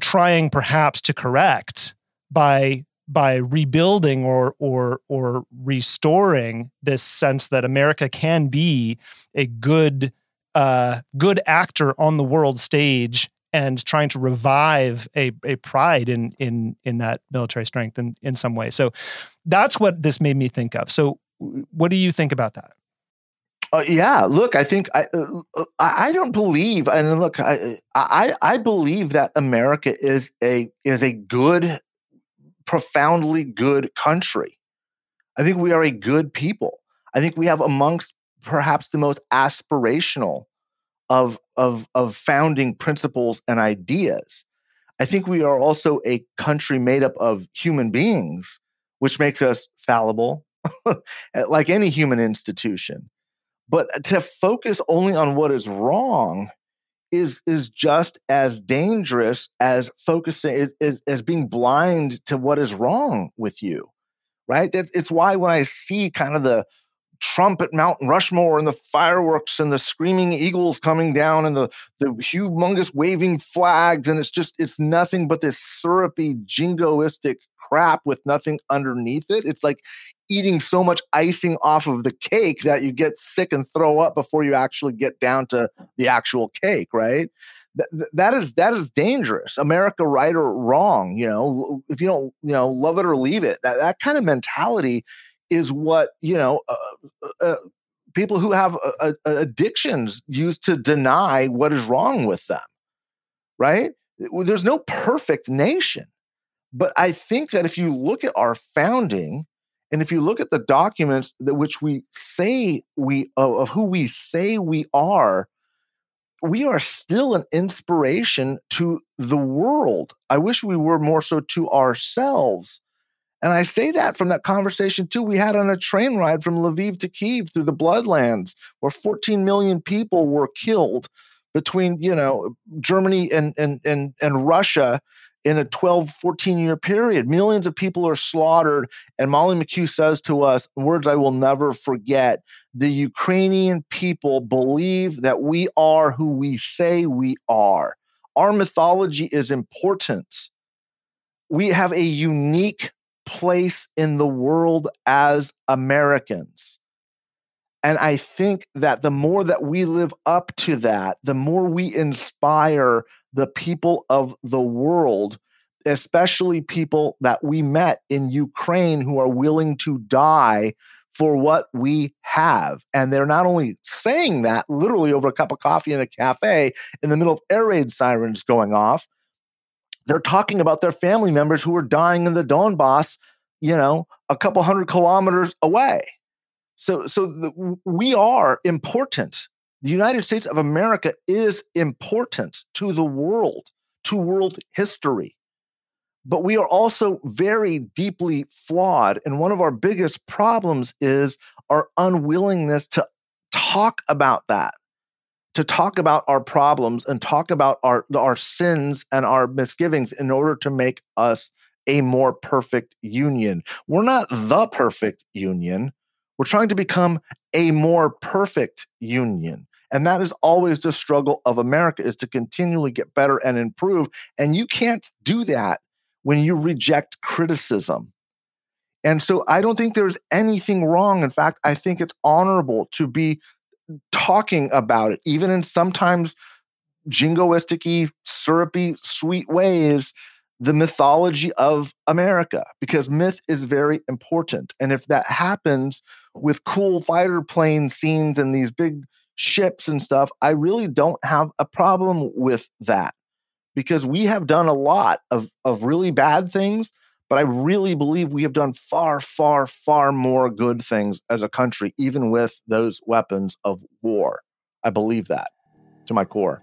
S1: trying perhaps to correct by by rebuilding or or or restoring this sense that America can be a good uh, good actor on the world stage and trying to revive a, a pride in in in that military strength in, in some way. So that's what this made me think of. So what do you think about that?
S3: Uh, yeah, look, I think I uh, I don't believe, and look, I, I I believe that America is a is a good, profoundly good country. I think we are a good people. I think we have amongst perhaps the most aspirational of of of founding principles and ideas. I think we are also a country made up of human beings, which makes us fallible, like any human institution. But to focus only on what is wrong is is just as dangerous as focusing is, as being blind to what is wrong with you right That's, it's why when i see kind of the Trump at Mount Rushmore and the fireworks and the screaming eagles coming down and the the humongous waving flags and it's just it's nothing but this syrupy jingoistic crap with nothing underneath it. It's like eating so much icing off of the cake that you get sick and throw up before you actually get down to the actual cake, right? that is that is dangerous. America, right or wrong, you know, if you don't, you know, love it or leave it. That that kind of mentality is what you know uh, uh, uh people who have uh, uh, addictions use to deny what is wrong with them right there's no perfect nation but i think that if you look at our founding and if you look at the documents that which we say we of, who we say we are we are still an inspiration to the world. I wish we were more so to ourselves. And I say that from that conversation too. We had on a train ride from Lviv to Kiev through the Bloodlands, where 14 million people were killed between you know Germany and and and and Russia in a 12 14 year period. Millions of people are slaughtered and molly mckew says to us words i will never forget the ukrainian people believe that we are who we say we are. Our mythology is important. We have a unique place in the world as Americans. And I think that the more that we live up to that, the more we inspire the people of the world, especially people that we met in Ukraine who are willing to die for what we have. And they're not only saying that literally over a cup of coffee in a cafe in the middle of air raid sirens going off, they're talking about their family members who are dying in the Donbass, you know, a couple hundred kilometers away. So, so the, we are important. The United States of America is important to the world, to world history. But we are also very deeply flawed. And one of our biggest problems is our unwillingness to talk about that to talk about our problems and talk about our our sins and our misgivings in order to make us a more perfect union. We're not the perfect union. We're trying to become a more perfect union. And that is always the struggle of America is to continually get better and improve. And you can't do that when you reject criticism. And so I don't think there's anything wrong. In fact, I think it's honorable to be talking about it, even in sometimes jingoistic syrupy, sweet ways the mythology of America because myth is very important. And if that happens with cool fighter plane scenes and these big ships and stuff, I really don't have a problem with that because we have done a lot of, of really bad things, but I really believe we have done far, far, far more good things as a country, even with those weapons of war. I believe that to my core.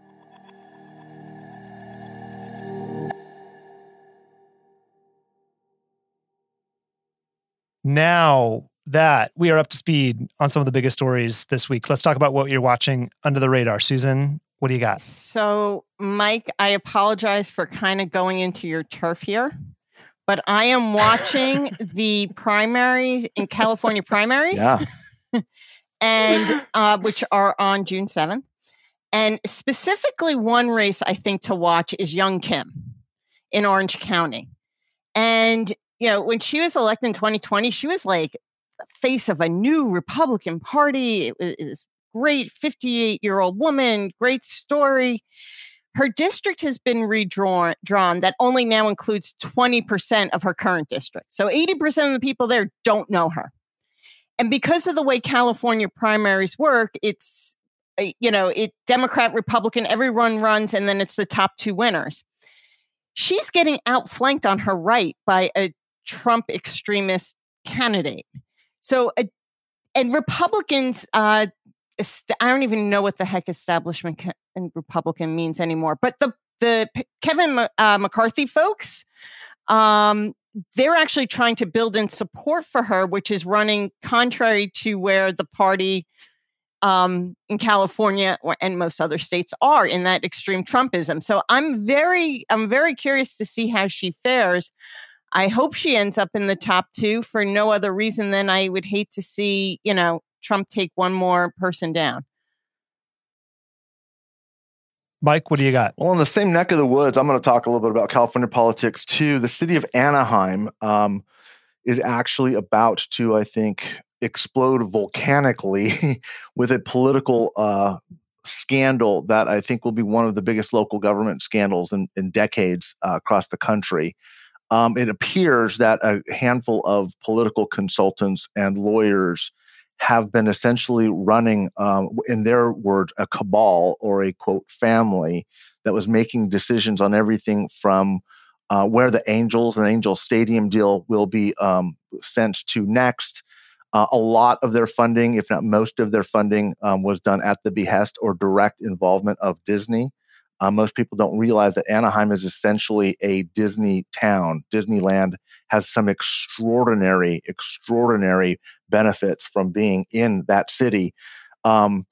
S1: Now that we are up to speed on some of the biggest stories this week, let's talk about what you're watching under the radar. Susan, what do you got?
S2: So, Mike, I apologize for kind of going into your turf here, but I am watching the primaries in California primaries.
S3: Yeah.
S2: and uh, which are on June 7th. And specifically, one race I think to watch is Young Kim in Orange County. And, you know, when she was elected in 2020, she was like the face of a new Republican Party. It was, it was great 58 year old woman, great story. Her district has been redrawn drawn that only now includes 20% of her current district. So 80% of the people there don't know her. And because of the way California primaries work, it's uh, you know, it Democrat, Republican, everyone runs, and then it's the top two winners. She's getting outflanked on her right by a Trump extremist candidate. So, uh, and Republicans, uh, I don't even know what the heck establishment and Republican means anymore. But the the Kevin uh, McCarthy folks, um, they're actually trying to build in support for her, which is running contrary to where the party um, in California or, and most other states are in that extreme Trumpism. So I'm very, I'm very curious to see how she fares. I hope she ends up in the top two for no other reason than I would hate to see, you know, Trump take one more person down.
S1: Mike, what do you got?
S3: Well, in the same neck of the woods, I'm going to talk a little bit about California politics too. The city of Anaheim um, is actually about to, I think, explode volcanically with a political uh, scandal that I think will be one of the biggest local government scandals in, in decades uh, across the country. Um, it appears that a handful of political consultants and lawyers have been essentially running, um, in their words, a cabal or a quote family that was making decisions on everything from uh, where the Angels and Angel Stadium deal will be um, sent to next. Uh, a lot of their funding, if not most of their funding, um, was done at the behest or direct involvement of Disney. Uh, most people don't realize that Anaheim is essentially a Disney town. Disneyland has some extraordinary, extraordinary benefits from being in that city. Um,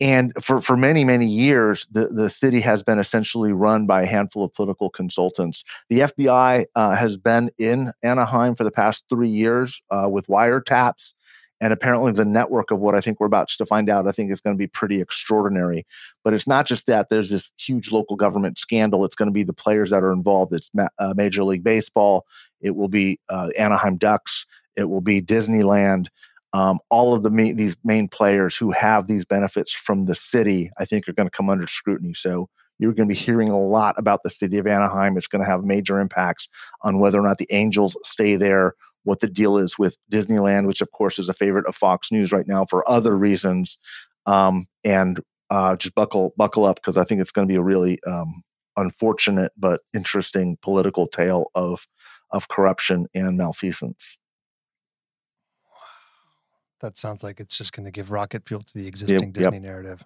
S3: and for, for many, many years, the, the city has been essentially run by a handful of political consultants. The FBI uh, has been in Anaheim for the past three years uh, with wiretaps. And apparently, the network of what I think we're about to find out, I think is going to be pretty extraordinary. But it's not just that, there's this huge local government scandal. It's going to be the players that are involved. It's ma- uh, Major League Baseball, it will be uh, Anaheim Ducks, it will be Disneyland. Um, all of the ma- these main players who have these benefits from the city, I think, are going to come under scrutiny. So you're going to be hearing a lot about the city of Anaheim. It's going to have major impacts on whether or not the Angels stay there what the deal is with Disneyland, which of course is a favorite of Fox News right now for other reasons. Um, and uh, just buckle buckle up because I think it's going to be a really um, unfortunate but interesting political tale of of corruption and malfeasance.
S1: That sounds like it's just going to give rocket fuel to the existing
S3: Yep,
S1: Disney narrative.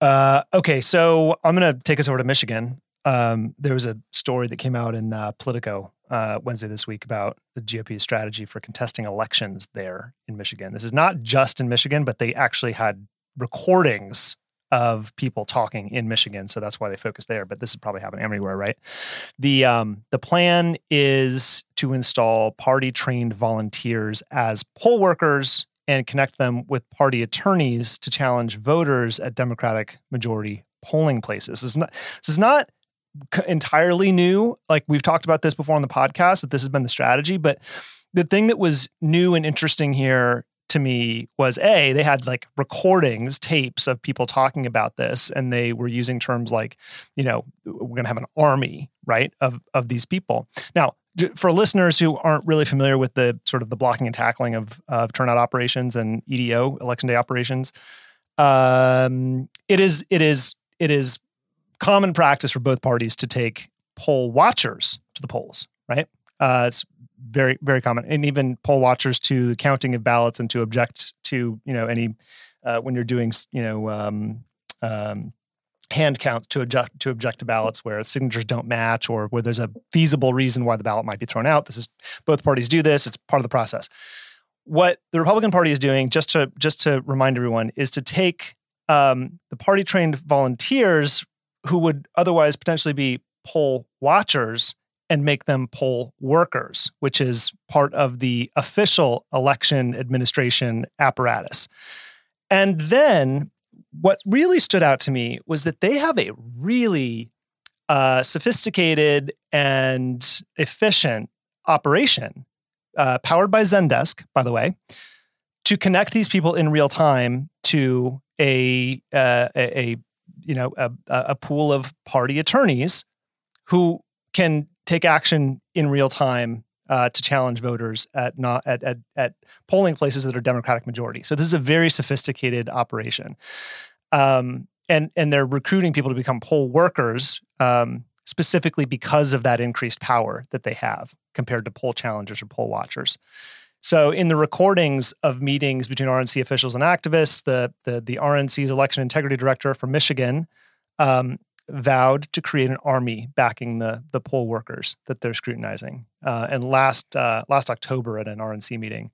S1: Uh, okay, so I'm going to take us over to Michigan. Um, there was a story that came out in uh, Politico uh, Wednesday this week about the GOP strategy for contesting elections there in Michigan. This is not just in Michigan, but they actually had recordings of people talking in Michigan, so that's why they focused there. But this is probably happening everywhere, right? The um, the plan is to install party trained volunteers as poll workers and connect them with party attorneys to challenge voters at Democratic majority polling places. This is not this is not entirely new. Like we've talked about this before on the podcast that this has been the strategy, but the thing that was new and interesting here to me was a they had like recordings tapes of people talking about this and they were using terms like you know we're going to have an army right of of these people now for listeners who aren't really familiar with the sort of the blocking and tackling of of turnout operations and EDO election day operations um it is it is it is common practice for both parties to take poll watchers to the polls right uh, it's very very common, and even poll watchers to the counting of ballots and to object to you know any uh, when you're doing you know um, um, hand counts to object to object to ballots where signatures don't match or where there's a feasible reason why the ballot might be thrown out. This is both parties do this. It's part of the process. What the Republican Party is doing, just to just to remind everyone, is to take um, the party trained volunteers who would otherwise potentially be poll watchers and make them poll workers, which is part of the official election administration apparatus. And then what really stood out to me was that they have a really uh, sophisticated and efficient operation uh, powered by Zendesk, by the way, to connect these people in real time to a, uh, a, a you know a, a pool of party attorneys who can take action in real time uh, to challenge voters at not at, at at polling places that are Democratic majority. So this is a very sophisticated operation, um, and and they're recruiting people to become poll workers um, specifically because of that increased power that they have compared to poll challengers or poll watchers. So in the recordings of meetings between RNC officials and activists, the the, the RNC's election integrity director from Michigan um, vowed to create an army backing the the poll workers that they're scrutinizing. Uh, and last uh, last October at an RNC meeting,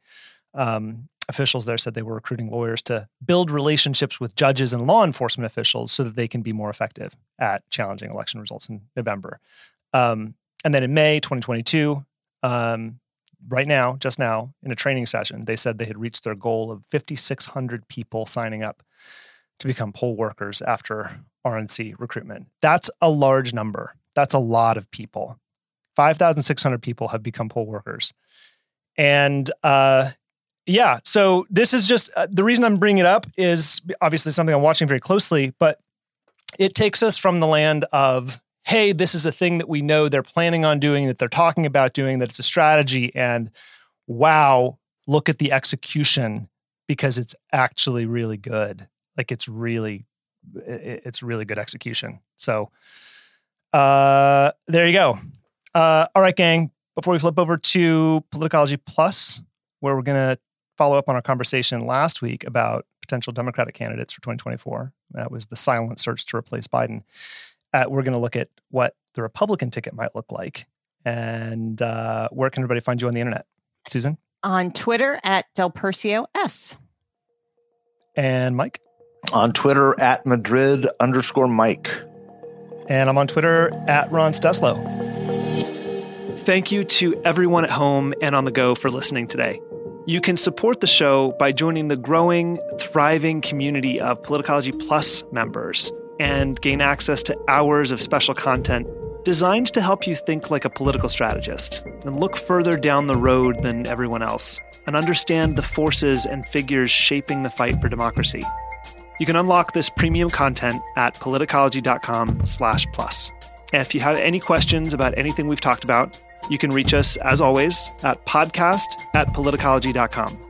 S1: um, officials there said they were recruiting lawyers to build relationships with judges and law enforcement officials so that they can be more effective at challenging election results in November. Um, and then in May 2022, um, right now, just now, in a training session, they said they had reached their goal of 5,600 people signing up to become poll workers after RNC recruitment. That's a large number. That's a lot of people. 5,600 people have become poll workers. And uh, yeah, so this is just uh, the reason I'm bringing it up is obviously something I'm watching very closely, but it takes us from the land of, hey, this is a thing that we know they're planning on doing, that they're talking about doing, that it's a strategy, and wow, look at the execution because it's actually really good. Like it's really it's really good execution. So uh, there you go. Uh, all right, gang. Before we flip over to Politicology Plus, where we're going to follow up on our conversation last week about potential Democratic candidates for 2024, that was the silent search to replace Biden. Uh, we're going to look at what the Republican ticket might look like. And uh, where can everybody find you on the internet? Susan?
S2: On Twitter at Del Percio S.
S1: And Mike?
S3: on Twitter at Madrid underscore Mike.
S1: And I'm on Twitter at Ron Steslow. Thank you to everyone at home and on the go for listening today. You can support the show by joining the growing, thriving community of Politicology Plus members and gain access to hours of special content designed to help you think like a political strategist and look further down the road than everyone else and understand the forces and figures shaping the fight for democracy. You can unlock this premium content at politicology.com slash plus. And if you have any questions about anything we've talked about, you can reach us, as always, at podcast at politicology.com.